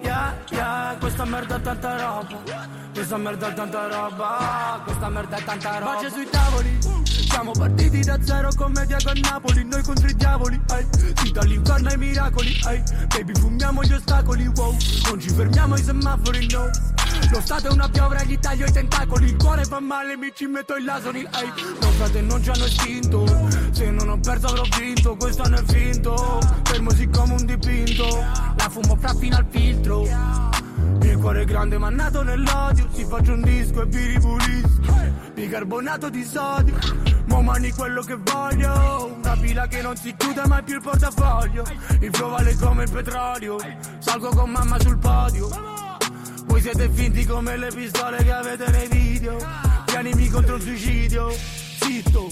Yeah, yeah, questa merda è tanta roba Questa merda è tanta roba Questa merda è tanta roba. Pace sui tavoli Siamo partiti da zero commedia con Napoli Noi contro i diavoli ai, Sì dall'inferno ai miracoli ai, Baby fumiamo gli ostacoli wow. Non ci fermiamo ai semafori no. Lo Stato è una piovra gli taglio i tentacoli Il cuore fa male mi ci metto il lasoli ai, No frate non ci hanno estinto Se non ho perso avrò vinto Questo non è finto. Fermo siccome un dipinto La fumo fra fino al filtro il cuore grande ma nato nell'odio Si faccio un disco e vi ripulisco. Bicarbonato di sodio Mo mani quello che voglio. Una pila che non si chiude mai più il portafoglio. Il flow vale come il petrolio Salgo con mamma sul podio. Voi siete finti come le pistole che avete nei video. Pianimi contro il suicidio. Zitto